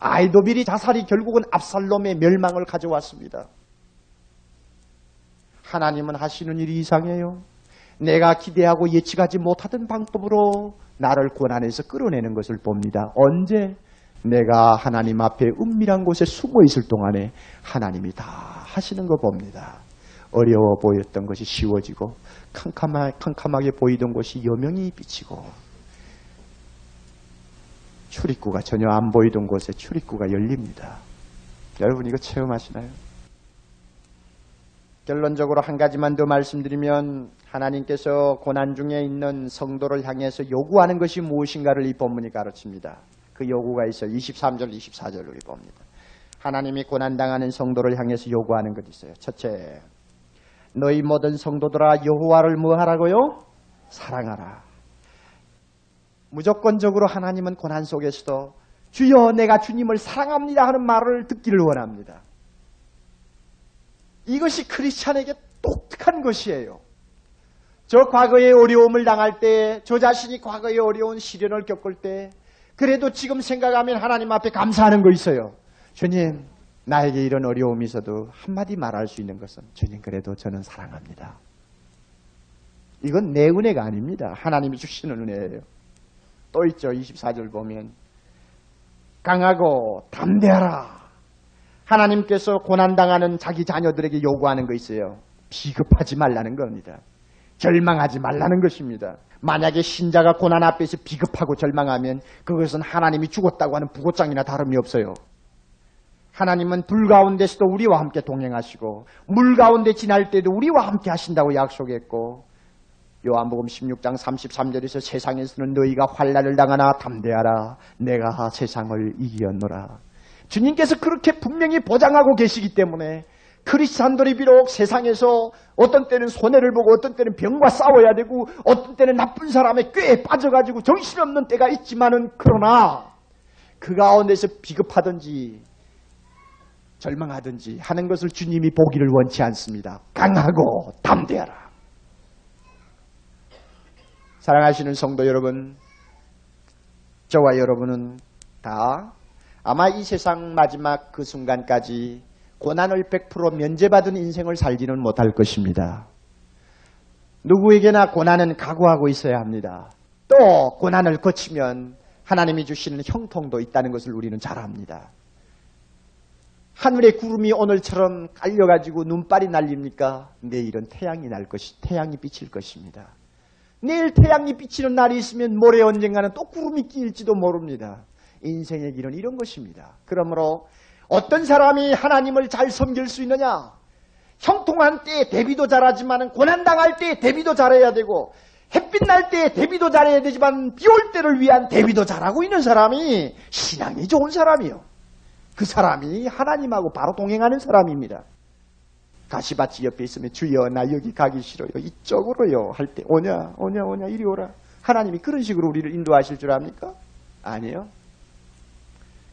아이도벨이 자살이 결국은 압살롬의 멸망을 가져왔습니다. 하나님은 하시는 일이 이상해요. 내가 기대하고 예측하지 못하던 방법으로 나를 고난에서 끌어내는 것을 봅니다. 언제? 내가 하나님 앞에 은밀한 곳에 숨어 있을 동안에 하나님이 다 하시는 거 봅니다. 어려워 보였던 것이 쉬워지고 캄캄하, 캄캄하 게 보이던 것이 여명이 비치고 출입구가 전혀 안 보이던 곳에 출입구가 열립니다. 여러분 이거 체험하시나요? 결론적으로 한 가지만 더 말씀드리면 하나님께서 고난 중에 있는 성도를 향해서 요구하는 것이 무엇인가를 이 본문이 가르칩니다. 그 요구가 있어 23절, 24절로 이 봅니다. 하나님이 고난당하는 성도를 향해서 요구하는 것이 있어요. 첫째, 너희 모든 성도들아 여호와를 뭐하라고요? 사랑하라. 무조건적으로 하나님은 고난 속에서도 주여 내가 주님을 사랑합니다 하는 말을 듣기를 원합니다. 이것이 크리스찬에게 독특한 것이에요. 저 과거의 어려움을 당할 때, 저 자신이 과거의 어려운 시련을 겪을 때, 그래도 지금 생각하면 하나님 앞에 감사하는 거 있어요. 주님, 나에게 이런 어려움이 있어도 한마디 말할 수 있는 것은 주님 그래도 저는 사랑합니다. 이건 내 은혜가 아닙니다. 하나님이 주시는 은혜예요. 또 있죠. 24절 보면 강하고 담대하라. 하나님께서 고난당하는 자기 자녀들에게 요구하는 거 있어요. 비급하지 말라는 겁니다. 절망하지 말라는 것입니다. 만약에 신자가 고난 앞에서 비급하고 절망하면 그것은 하나님이 죽었다고 하는 부고장이나 다름이 없어요. 하나님은 불 가운데서도 우리와 함께 동행하시고 물 가운데 지날 때도 우리와 함께 하신다고 약속했고 요한복음 16장 33절에서 세상에서는 너희가 환란을 당하나 담대하라. 내가 세상을 이기었노라. 주님께서 그렇게 분명히 보장하고 계시기 때문에 크리스찬들이 비록 세상에서 어떤 때는 손해를 보고 어떤 때는 병과 싸워야 되고 어떤 때는 나쁜 사람의 꾀에 빠져가지고 정신없는 때가 있지만은 그러나 그 가운데서 비급하든지 절망하든지 하는 것을 주님이 보기를 원치 않습니다. 강하고 담대하라. 사랑하시는 성도 여러분, 저와 여러분은 다 아마 이 세상 마지막 그 순간까지 고난을 100% 면제받은 인생을 살지는 못할 것입니다. 누구에게나 고난은 각오하고 있어야 합니다. 또 고난을 거치면 하나님이 주시는 형통도 있다는 것을 우리는 잘 압니다. 하늘의 구름이 오늘처럼 깔려가지고 눈발이 날립니까? 내일은 태양이 날 것이, 태양이 비칠 것입니다. 내일 태양이 비치는 날이 있으면 모레 언젠가는 또 구름이 끼일지도 모릅니다. 인생의 길은 이런 것입니다. 그러므로 어떤 사람이 하나님을 잘 섬길 수 있느냐? 형통한 때에 대비도 잘하지만 고난당할 때에 대비도 잘해야 되고 햇빛 날 때에 대비도 잘해야 되지만 비 올 때를 위한 대비도 잘하고 있는 사람이 신앙이 좋은 사람이요. 그 사람이 하나님하고 바로 동행하는 사람입니다. 가시밭이 옆에 있으면 주여 나 여기 가기 싫어요. 이쪽으로요. 할 때 오냐 오냐 오냐 이리 오라. 하나님이 그런 식으로 우리를 인도하실 줄 압니까? 아니요.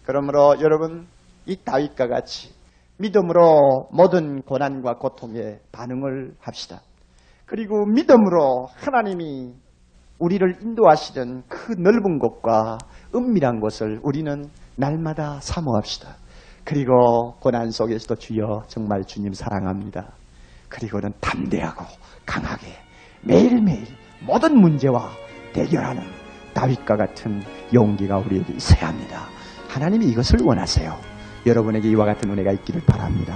그러므로 여러분 이 다윗과 같이 믿음으로 모든 고난과 고통에 반응을 합시다. 그리고 믿음으로 하나님이 우리를 인도하시는 그 넓은 곳과 은밀한 곳을 우리는 날마다 사모합시다. 그리고 고난 속에서도 주여 정말 주님 사랑합니다. 그리고는 담대하고 강하게 매일매일 모든 문제와 대결하는 다윗과 같은 용기가 우리에게 있어야 합니다. 하나님이 이것을 원하세요. 여러분에게 이와 같은 은혜가 있기를 바랍니다.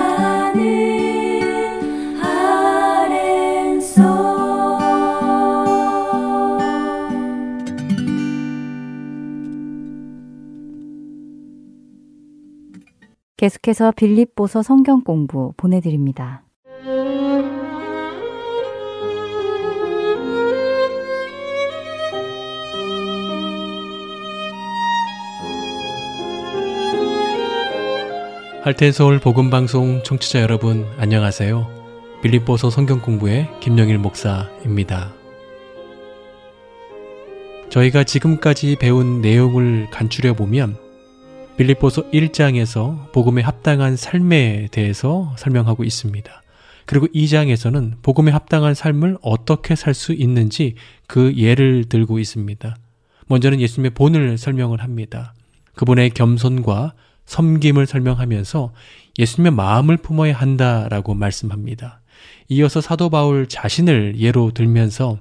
계속해서 빌립보서 성경 공부 보내드립니다. 할텐서울 복음방송 청취자 여러분 안녕하세요. 빌립보서 성경 공부의 김영일 목사입니다. 저희가 지금까지 배운 내용을 간추려 보면 빌립보서 1장에서 복음에 합당한 삶에 대해서 설명하고 있습니다. 그리고 2장에서는 복음에 합당한 삶을 어떻게 살 수 있는지 그 예를 들고 있습니다. 먼저는 예수님의 본을 설명을 합니다. 그분의 겸손과 섬김을 설명하면서 예수님의 마음을 품어야 한다라고 말씀합니다. 이어서 사도 바울 자신을 예로 들면서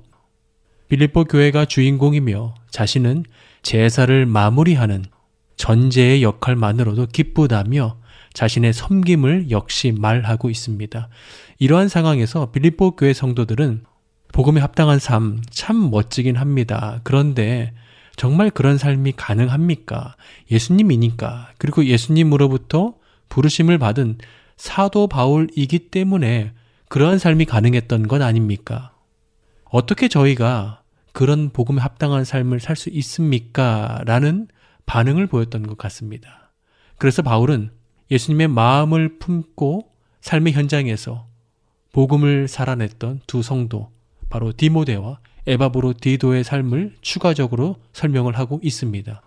빌립보 교회가 주인공이며 자신은 제사를 마무리하는 전제의 역할만으로도 기쁘다며 자신의 섬김을 역시 말하고 있습니다. 이러한 상황에서 빌립보 교회 성도들은 복음에 합당한 삶 참 멋지긴 합니다. 그런데 정말 그런 삶이 가능합니까? 예수님이니까. 그리고 예수님으로부터 부르심을 받은 사도 바울이기 때문에 그러한 삶이 가능했던 것 아닙니까? 어떻게 저희가 그런 복음에 합당한 삶을 살 수 있습니까? 라는 반응을 보였던 것 같습니다. 그래서 바울은 예수님의 마음을 품고 삶의 현장에서 복음을 살아냈던 두 성도, 바로 디모데와 에바브로 디도의 삶을 추가적으로 설명을 하고 있습니다.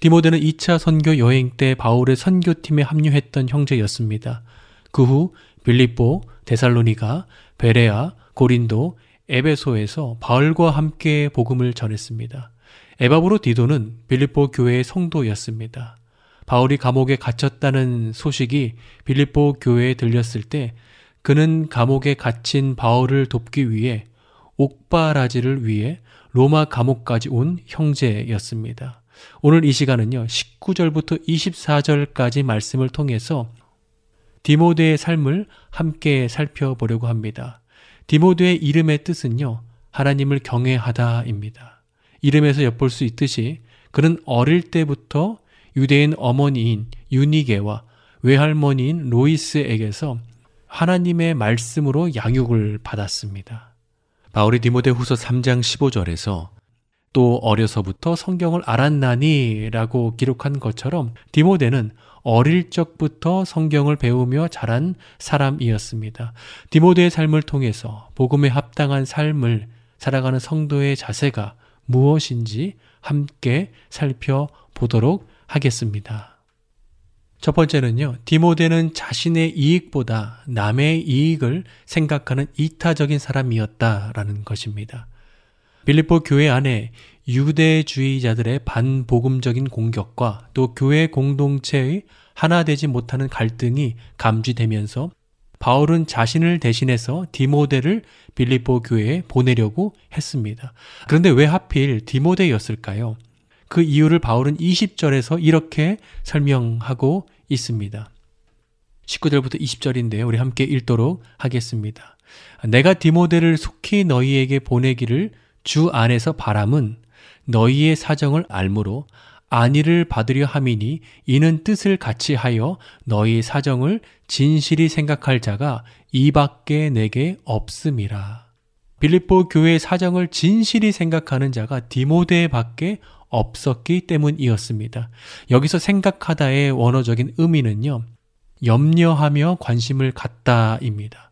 디모데는 2차 선교 여행 때 바울의 선교팀에 합류했던 형제였습니다. 그 후 빌립보, 데살로니가, 베레아, 고린도, 에베소에서 바울과 함께 복음을 전했습니다. 에바브로 디도는 빌립보 교회의 성도였습니다. 바울이 감옥에 갇혔다는 소식이 빌립보 교회에 들렸을 때 그는 감옥에 갇힌 바울을 돕기 위해 옥바라지를 위해 로마 감옥까지 온 형제였습니다. 오늘 이 시간은요, 19절부터 24절까지 말씀을 통해서 디모데의 삶을 함께 살펴보려고 합니다. 디모데의 이름의 뜻은요, 하나님을 경외하다입니다. 이름에서 엿볼 수 있듯이 그는 어릴 때부터 유대인 어머니인 유니게와 외할머니인 로이스에게서 하나님의 말씀으로 양육을 받았습니다. 바울이 디모데 후서 3장 15절에서 또 어려서부터 성경을 알았나니 라고 기록한 것처럼 디모데는 어릴 적부터 성경을 배우며 자란 사람이었습니다. 디모데의 삶을 통해서 복음에 합당한 삶을 살아가는 성도의 자세가 무엇인지 함께 살펴보도록 하겠습니다. 첫 번째는요, 디모데는 자신의 이익보다 남의 이익을 생각하는 이타적인 사람이었다라는 것입니다. 빌립보 교회 안에 유대주의자들의 반복음적인 공격과 또 교회 공동체의 하나 되지 못하는 갈등이 감지되면서 바울은 자신을 대신해서 디모데를 빌립보 교회에 보내려고 했습니다. 그런데 왜 하필 디모데였을까요? 그 이유를 바울은 20절에서 이렇게 설명하고 있습니다. 19절부터 20절인데요. 우리 함께 읽도록 하겠습니다. 내가 디모데를 속히 너희에게 보내기를 주 안에서 바람은 너희의 사정을 알므로 안위를 받으려 함이니 이는 뜻을 같이 하여 너희 사정을 진실이 생각할 자가 이밖에 내게 없음이라. 빌립보 교회의 사정을 진실이 생각하는 자가 디모데밖에 없었기 때문이었습니다. 여기서 생각하다의 원어적인 의미는요. 염려하며 관심을 갖다입니다.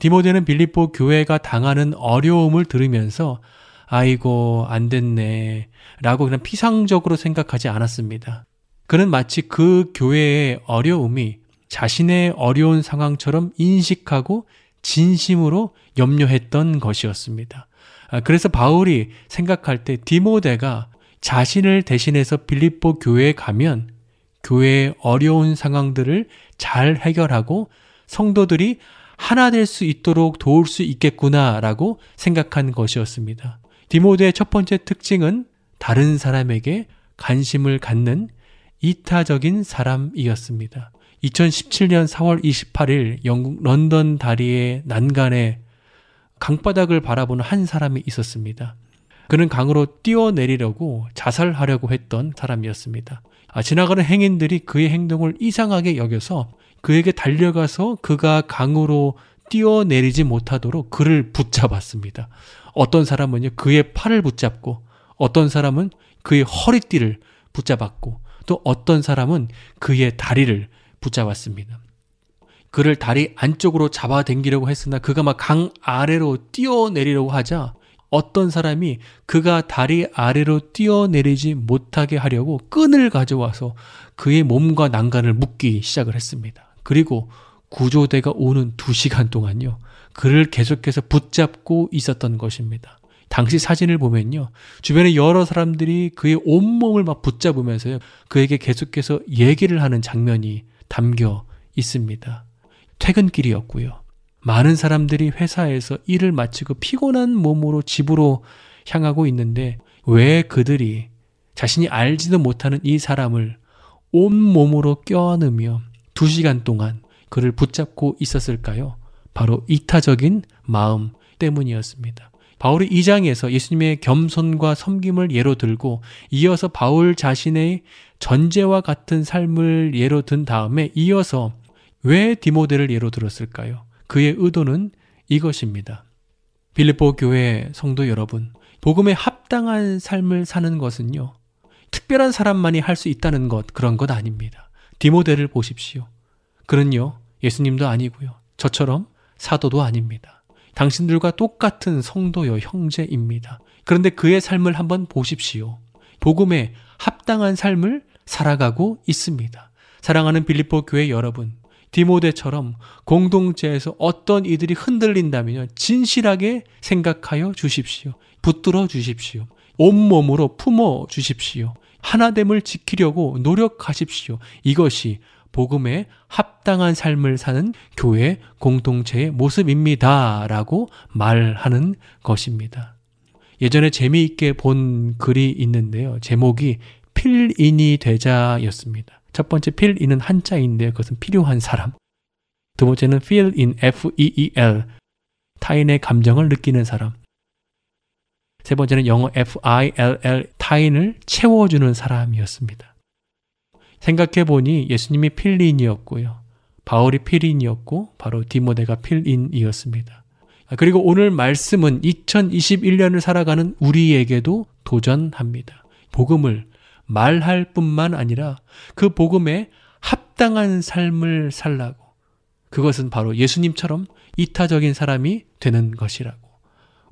디모데는 빌립보 교회가 당하는 어려움을 들으면서 아이고, 안 됐네. 라고 그냥 피상적으로 생각하지 않았습니다. 그는 마치 그 교회의 어려움이 자신의 어려운 상황처럼 인식하고 진심으로 염려했던 것이었습니다. 아, 그래서 바울이 생각할 때 디모데가 자신을 대신해서 빌립보 교회에 가면 교회의 어려운 상황들을 잘 해결하고 성도들이 하나 될 수 있도록 도울 수 있겠구나라고 생각한 것이었습니다. 디모데의 첫 번째 특징은 다른 사람에게 관심을 갖는 이타적인 사람이었습니다. 2017년 4월 28일 영국 런던 다리의 난간에 강바닥을 바라보는 한 사람이 있었습니다. 그는 강으로 뛰어내리려고 자살하려고 했던 사람이었습니다. 아, 지나가는 행인들이 그의 행동을 이상하게 여겨서 그에게 달려가서 그가 강으로 뛰어내리지 못하도록 그를 붙잡았습니다. 어떤 사람은요, 그의 팔을 붙잡고, 어떤 사람은 그의 허리띠를 붙잡았고, 또 어떤 사람은 그의 다리를 붙잡았습니다. 그를 다리 안쪽으로 잡아당기려고 했으나 그가 막 강 아래로 뛰어내리려고 하자 어떤 사람이 그가 다리 아래로 뛰어내리지 못하게 하려고 끈을 가져와서 그의 몸과 난간을 묶기 시작을 했습니다. 그리고 구조대가 오는 두 시간 동안요. 그를 계속해서 붙잡고 있었던 것입니다. 당시 사진을 보면요. 주변에 여러 사람들이 그의 온몸을 막 붙잡으면서요. 그에게 계속해서 얘기를 하는 장면이 담겨 있습니다. 퇴근길이었고요. 많은 사람들이 회사에서 일을 마치고 피곤한 몸으로 집으로 향하고 있는데 왜 그들이 자신이 알지도 못하는 이 사람을 온 몸으로 껴안으며 두 시간 동안 그를 붙잡고 있었을까요? 바로 이타적인 마음 때문이었습니다. 바울이 이 장에서 예수님의 겸손과 섬김을 예로 들고 이어서 바울 자신의 전제와 같은 삶을 예로 든 다음에 이어서 왜 디모데를 예로 들었을까요? 그의 의도는 이것입니다. 빌립보 교회 성도 여러분, 복음에 합당한 삶을 사는 것은요. 특별한 사람만이 할 수 있다는 것 그런 것 아닙니다. 디모데를 보십시오. 그는요. 예수님도 아니고요. 저처럼 사도도 아닙니다. 당신들과 똑같은 성도여 형제입니다. 그런데 그의 삶을 한번 보십시오. 복음에 합당한 삶을 살아가고 있습니다. 사랑하는 빌립보 교회 여러분, 디모데처럼 공동체에서 어떤 이들이 흔들린다면 진실하게 생각하여 주십시오. 붙들어 주십시오. 온몸으로 품어 주십시오. 하나됨을 지키려고 노력하십시오. 이것이 복음에 합당한 삶을 사는 교회 공동체의 모습입니다. 라고 말하는 것입니다. 예전에 재미있게 본 글이 있는데요. 제목이 필인이 되자였습니다. 첫 번째 필인은 한자인데 그것은 필요한 사람. 두 번째는 feel in F-E-E-L 타인의 감정을 느끼는 사람. 세 번째는 영어 F-I-L-L 타인을 채워주는 사람이었습니다. 생각해 보니 예수님이 필린이었고요. 바울이 필인이었고 바로 디모데가 필인이었습니다. 그리고 오늘 말씀은 2021년을 살아가는 우리에게도 도전합니다. 복음을 말할 뿐만 아니라 그 복음에 합당한 삶을 살라고. 그것은 바로 예수님처럼 이타적인 사람이 되는 것이라고.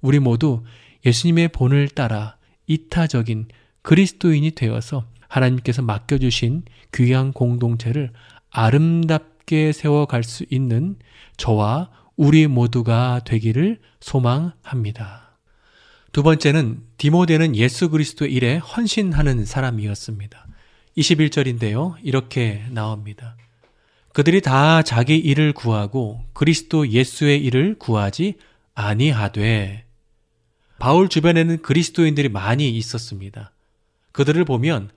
우리 모두 예수님의 본을 따라 이타적인 그리스도인이 되어서 하나님께서 맡겨주신 귀한 공동체를 아름답게 세워갈 수 있는 저와 우리 모두가 되기를 소망합니다. 두 번째는 디모데는 예수 그리스도의 일에 헌신하는 사람이었습니다. 21절인데요. 이렇게 나옵니다. 그들이 다 자기 일을 구하고 그리스도 예수의 일을 구하지 아니하되 바울 주변에는 그리스도인들이 많이 있었습니다. 그들을 보면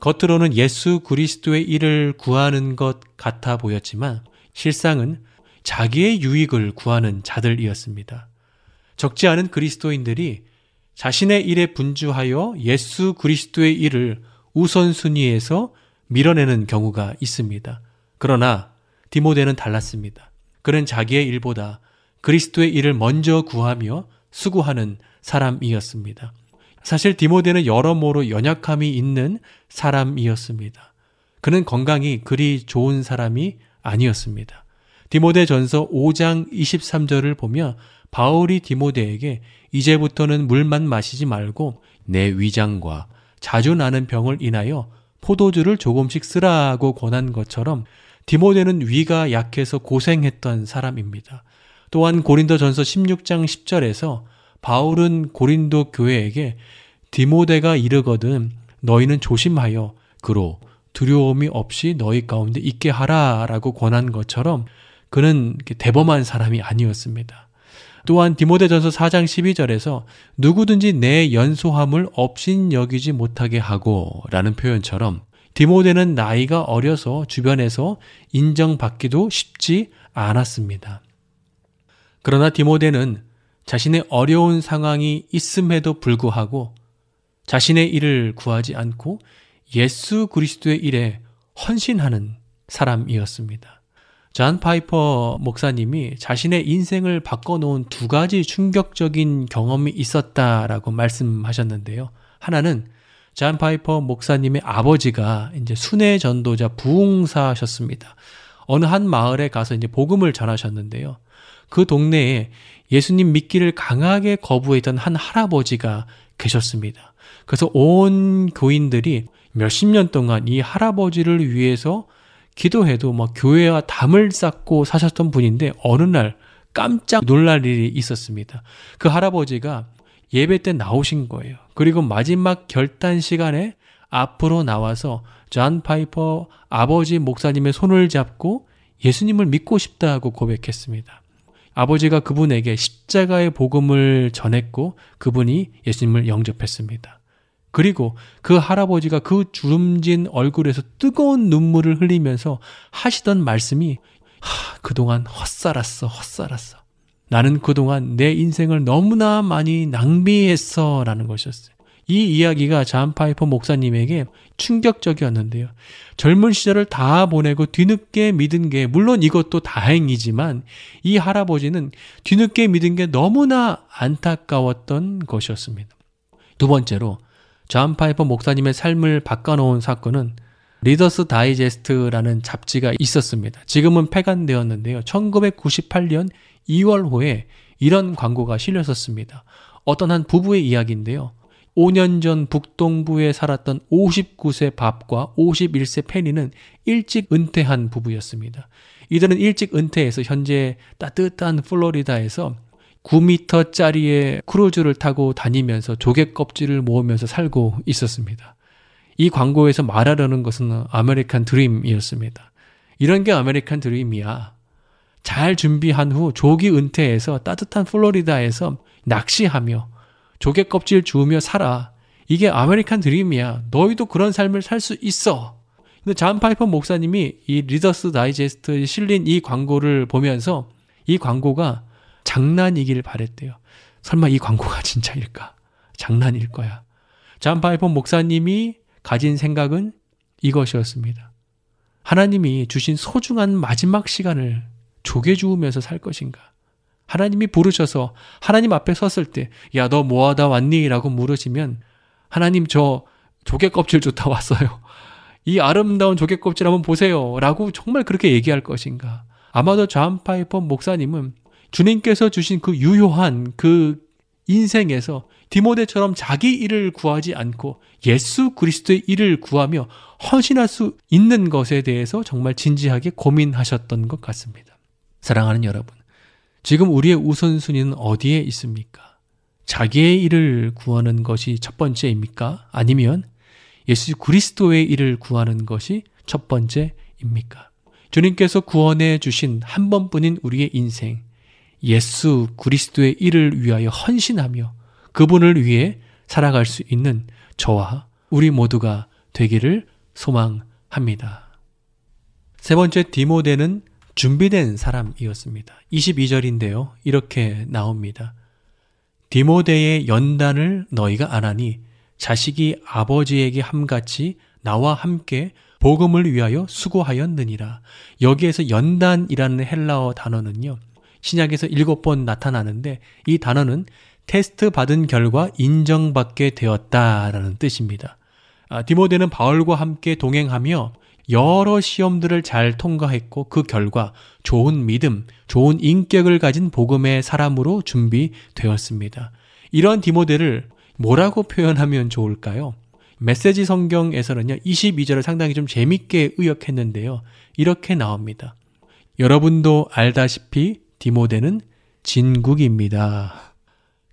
겉으로는 예수 그리스도의 일을 구하는 것 같아 보였지만 실상은 자기의 유익을 구하는 자들이었습니다. 적지 않은 그리스도인들이 자신의 일에 분주하여 예수 그리스도의 일을 우선순위에서 밀어내는 경우가 있습니다. 그러나 디모데는 달랐습니다. 그는 자기의 일보다 그리스도의 일을 먼저 구하며 수고하는 사람이었습니다. 사실 디모데는 여러모로 연약함이 있는 사람이었습니다. 그는 건강이 그리 좋은 사람이 아니었습니다. 디모데 전서 5장 23절을 보며 바울이 디모데에게 이제부터는 물만 마시지 말고 내 위장과 자주 나는 병을 인하여 포도주를 조금씩 쓰라고 권한 것처럼 디모데는 위가 약해서 고생했던 사람입니다. 또한 고린도 전서 16장 10절에서 바울은 고린도 교회에게 디모데가 이르거든 너희는 조심하여 그로 두려움이 없이 너희 가운데 있게 하라라고 권한 것처럼 그는 대범한 사람이 아니었습니다. 또한 디모데전서 4장 12절에서 누구든지 내 연소함을 업신 여기지 못하게 하고 라는 표현처럼 디모데는 나이가 어려서 주변에서 인정받기도 쉽지 않았습니다. 그러나 디모데는 자신의 어려운 상황이 있음에도 불구하고 자신의 일을 구하지 않고 예수 그리스도의 일에 헌신하는 사람이었습니다. 잔 파이퍼 목사님이 자신의 인생을 바꿔놓은 두 가지 충격적인 경험이 있었다라고 말씀하셨는데요. 하나는 잔 파이퍼 목사님의 아버지가 이제 순회 전도자 부흥사셨습니다. 어느 한 마을에 가서 이제 복음을 전하셨는데요. 그 동네에 예수님 믿기를 강하게 거부했던 한 할아버지가 계셨습니다. 그래서 온 교인들이 몇십 년 동안 이 할아버지를 위해서 기도해도 막 교회와 담을 쌓고 사셨던 분인데 어느 날 깜짝 놀랄 일이 있었습니다. 그 할아버지가 예배 때 나오신 거예요. 그리고 마지막 결단 시간에 앞으로 나와서 존 파이퍼 아버지 목사님의 손을 잡고 예수님을 믿고 싶다고 고백했습니다. 아버지가 그분에게 십자가의 복음을 전했고 그분이 예수님을 영접했습니다. 그리고 그 할아버지가 그 주름진 얼굴에서 뜨거운 눈물을 흘리면서 하시던 말씀이 하, 그동안 헛살았어, 헛살았어. 나는 그동안 내 인생을 너무나 많이 낭비했어. 라는 것이었어요. 이 이야기가 잔 파이퍼 목사님에게 충격적이었는데요. 젊은 시절을 다 보내고 뒤늦게 믿은 게 물론 이것도 다행이지만 이 할아버지는 뒤늦게 믿은 게 너무나 안타까웠던 것이었습니다. 두 번째로 존 파이퍼 목사님의 삶을 바꿔놓은 사건은 리더스 다이제스트라는 잡지가 있었습니다. 지금은 폐간되었는데요. 1998년 2월호에 이런 광고가 실렸었습니다. 어떤 한 부부의 이야기인데요. 5년 전 북동부에 살았던 59세 밥과 51세 페니는 일찍 은퇴한 부부였습니다. 이들은 일찍 은퇴해서 현재 따뜻한 플로리다에서 9미터짜리의 크루즈를 타고 다니면서 조개 껍질을 모으면서 살고 있었습니다. 이 광고에서 말하려는 것은 아메리칸 드림이었습니다. 이런 게 아메리칸 드림이야. 잘 준비한 후 조기 은퇴해서 따뜻한 플로리다에서 낚시하며 조개 껍질 주우며 살아. 이게 아메리칸 드림이야. 너희도 그런 삶을 살 수 있어. 근데 잔 파이퍼 목사님이 이 리더스 다이제스트에 실린 이 광고를 보면서 이 광고가 장난이길 바랬대요. 설마 이 광고가 진짜일까? 장난일 거야. 잔 파이퍼 목사님이 가진 생각은 이것이었습니다. 하나님이 주신 소중한 마지막 시간을 조개 주우면서 살 것인가? 하나님이 부르셔서 하나님 앞에 섰을 때, 야, 너 뭐하다 왔니? 라고 물으시면, 하나님 저 조개 껍질 줍다 왔어요. 이 아름다운 조개 껍질 한번 보세요. 라고 정말 그렇게 얘기할 것인가? 아마도 존 파이퍼 목사님은 주님께서 주신 그 유한한 그 인생에서 디모데처럼 자기 일을 구하지 않고 예수 그리스도의 일을 구하며 헌신할 수 있는 것에 대해서 정말 진지하게 고민하셨던 것 같습니다. 사랑하는 여러분, 지금 우리의 우선순위는 어디에 있습니까? 자기의 일을 구하는 것이 첫 번째입니까? 아니면 예수 그리스도의 일을 구하는 것이 첫 번째입니까? 주님께서 구원해 주신 한 번뿐인 우리의 인생, 예수 그리스도의 일을 위하여 헌신하며 그분을 위해 살아갈 수 있는 저와 우리 모두가 되기를 소망합니다. 세 번째 디모데는 준비된 사람이었습니다. 22절인데요. 이렇게 나옵니다. 디모데의 연단을 너희가 안 하니 자식이 아버지에게 함같이 나와 함께 복음을 위하여 수고하였느니라. 여기에서 연단이라는 헬라어 단어는요. 신약에서 일곱 번 나타나는데 이 단어는 테스트 받은 결과 인정받게 되었다라는 뜻입니다. 아, 디모데는 바울과 함께 동행하며 여러 시험들을 잘 통과했고 그 결과 좋은 믿음, 좋은 인격을 가진 복음의 사람으로 준비되었습니다. 이런 디모데를 뭐라고 표현하면 좋을까요? 메시지 성경에서는요, 22절을 상당히 좀 재밌게 의역했는데요. 이렇게 나옵니다. 여러분도 알다시피 디모데는 진국입니다.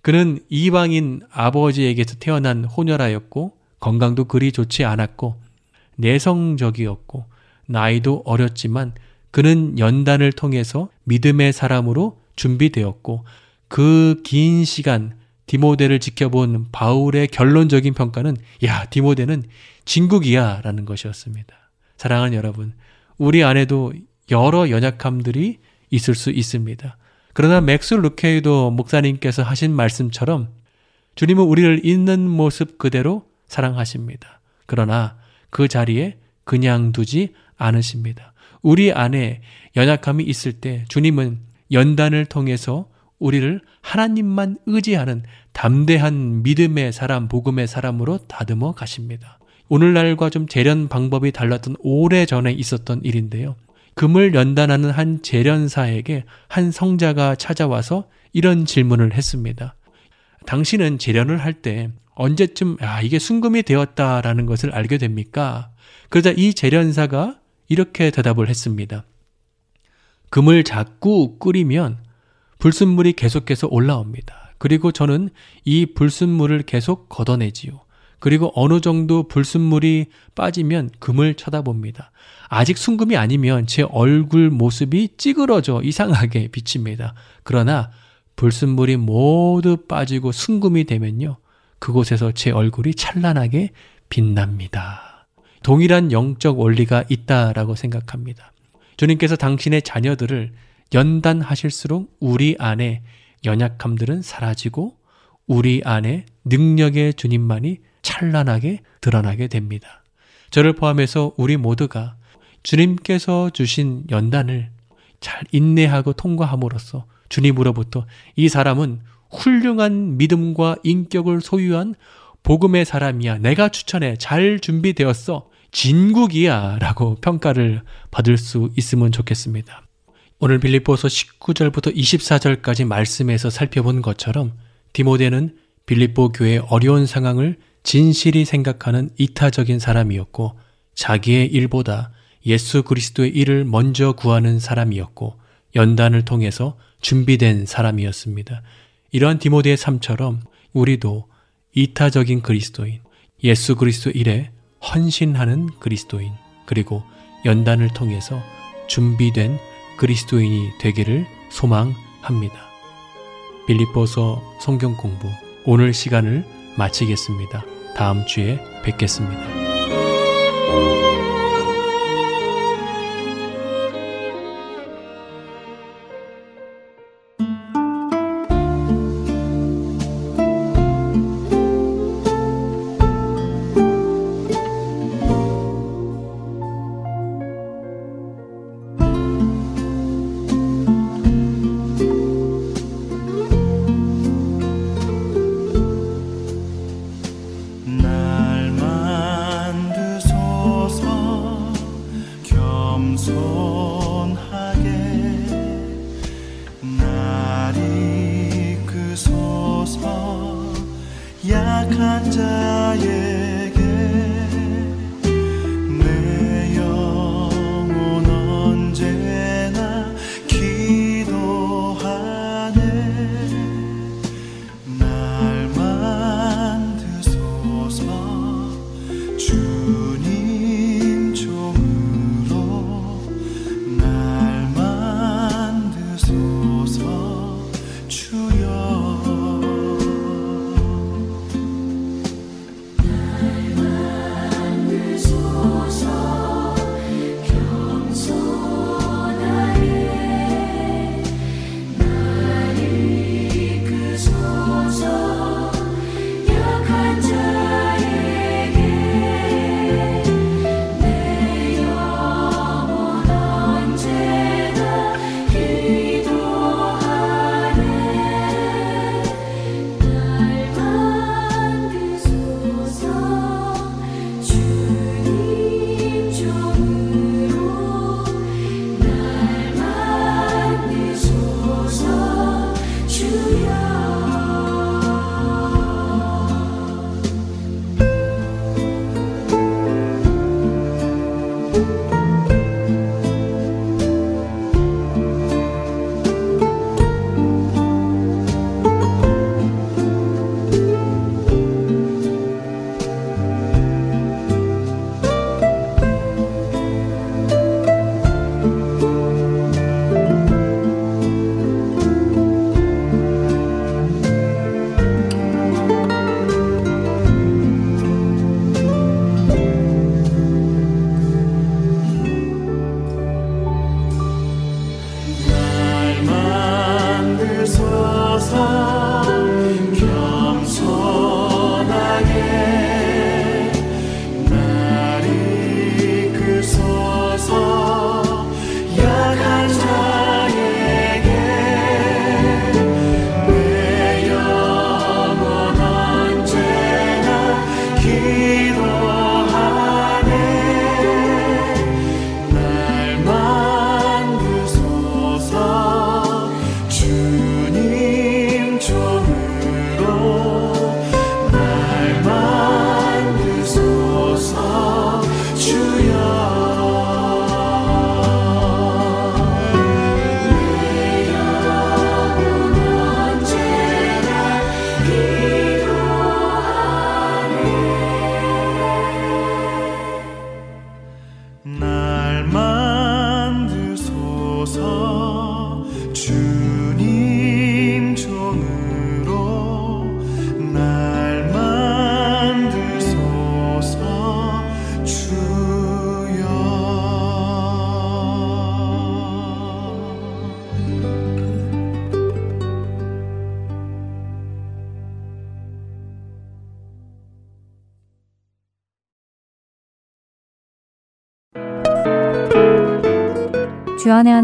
그는 이방인 아버지에게서 태어난 호녀라였고, 건강도 그리 좋지 않았고, 내성적이었고, 나이도 어렸지만, 그는 연단을 통해서 믿음의 사람으로 준비되었고, 그 긴 시간 디모데를 지켜본 바울의 결론적인 평가는 야, 디모데는 진국이야 라는 것이었습니다. 사랑하는 여러분, 우리 안에도 여러 연약함들이 있을 수 있습니다. 그러나 맥스 루케이도 목사님께서 하신 말씀처럼 주님은 우리를 있는 모습 그대로 사랑하십니다. 그러나 그 자리에 그냥 두지 않으십니다. 우리 안에 연약함이 있을 때 주님은 연단을 통해서 우리를 하나님만 의지하는 담대한 믿음의 사람, 복음의 사람으로 다듬어 가십니다. 오늘날과 좀 재련 방법이 달랐던 오래 전에 있었던 일인데요. 금을 연단하는 한 재련사에게 한 성자가 찾아와서 이런 질문을 했습니다. 당신은 재련을 할 때 언제쯤 아 이게 순금이 되었다라는 것을 알게 됩니까? 그러자 이 재련사가 이렇게 대답을 했습니다. 금을 자꾸 끓이면 불순물이 계속해서 올라옵니다. 그리고 저는 이 불순물을 계속 걷어내지요. 그리고 어느 정도 불순물이 빠지면 금을 쳐다봅니다. 아직 순금이 아니면 제 얼굴 모습이 찌그러져 이상하게 비칩니다. 그러나 불순물이 모두 빠지고 순금이 되면요. 그곳에서 제 얼굴이 찬란하게 빛납니다. 동일한 영적 원리가 있다라고 생각합니다. 주님께서 당신의 자녀들을 연단하실수록 우리 안에 연약함들은 사라지고 우리 안에 능력의 주님만이 찬란하게 드러나게 됩니다. 저를 포함해서 우리 모두가 주님께서 주신 연단을 잘 인내하고 통과함으로써 주님으로부터 이 사람은 훌륭한 믿음과 인격을 소유한 복음의 사람이야. 내가 추천해. 잘 준비되었어. 진국이야. 라고 평가를 받을 수 있으면 좋겠습니다. 오늘 빌립보서 19절부터 24절까지 말씀에서 살펴본 것처럼 디모데는 빌립보 교회의 어려운 상황을 진실이 생각하는 이타적인 사람이었고 자기의 일보다 예수 그리스도의 일을 먼저 구하는 사람이었고 연단을 통해서 준비된 사람이었습니다. 이러한 디모데의 삶처럼 우리도 이타적인 그리스도인, 예수 그리스도 일에 헌신하는 그리스도인, 그리고 연단을 통해서 준비된 그리스도인이 되기를 소망합니다. 빌립보서 성경 공부 오늘 시간을 마치겠습니다. 다음 주에 뵙겠습니다.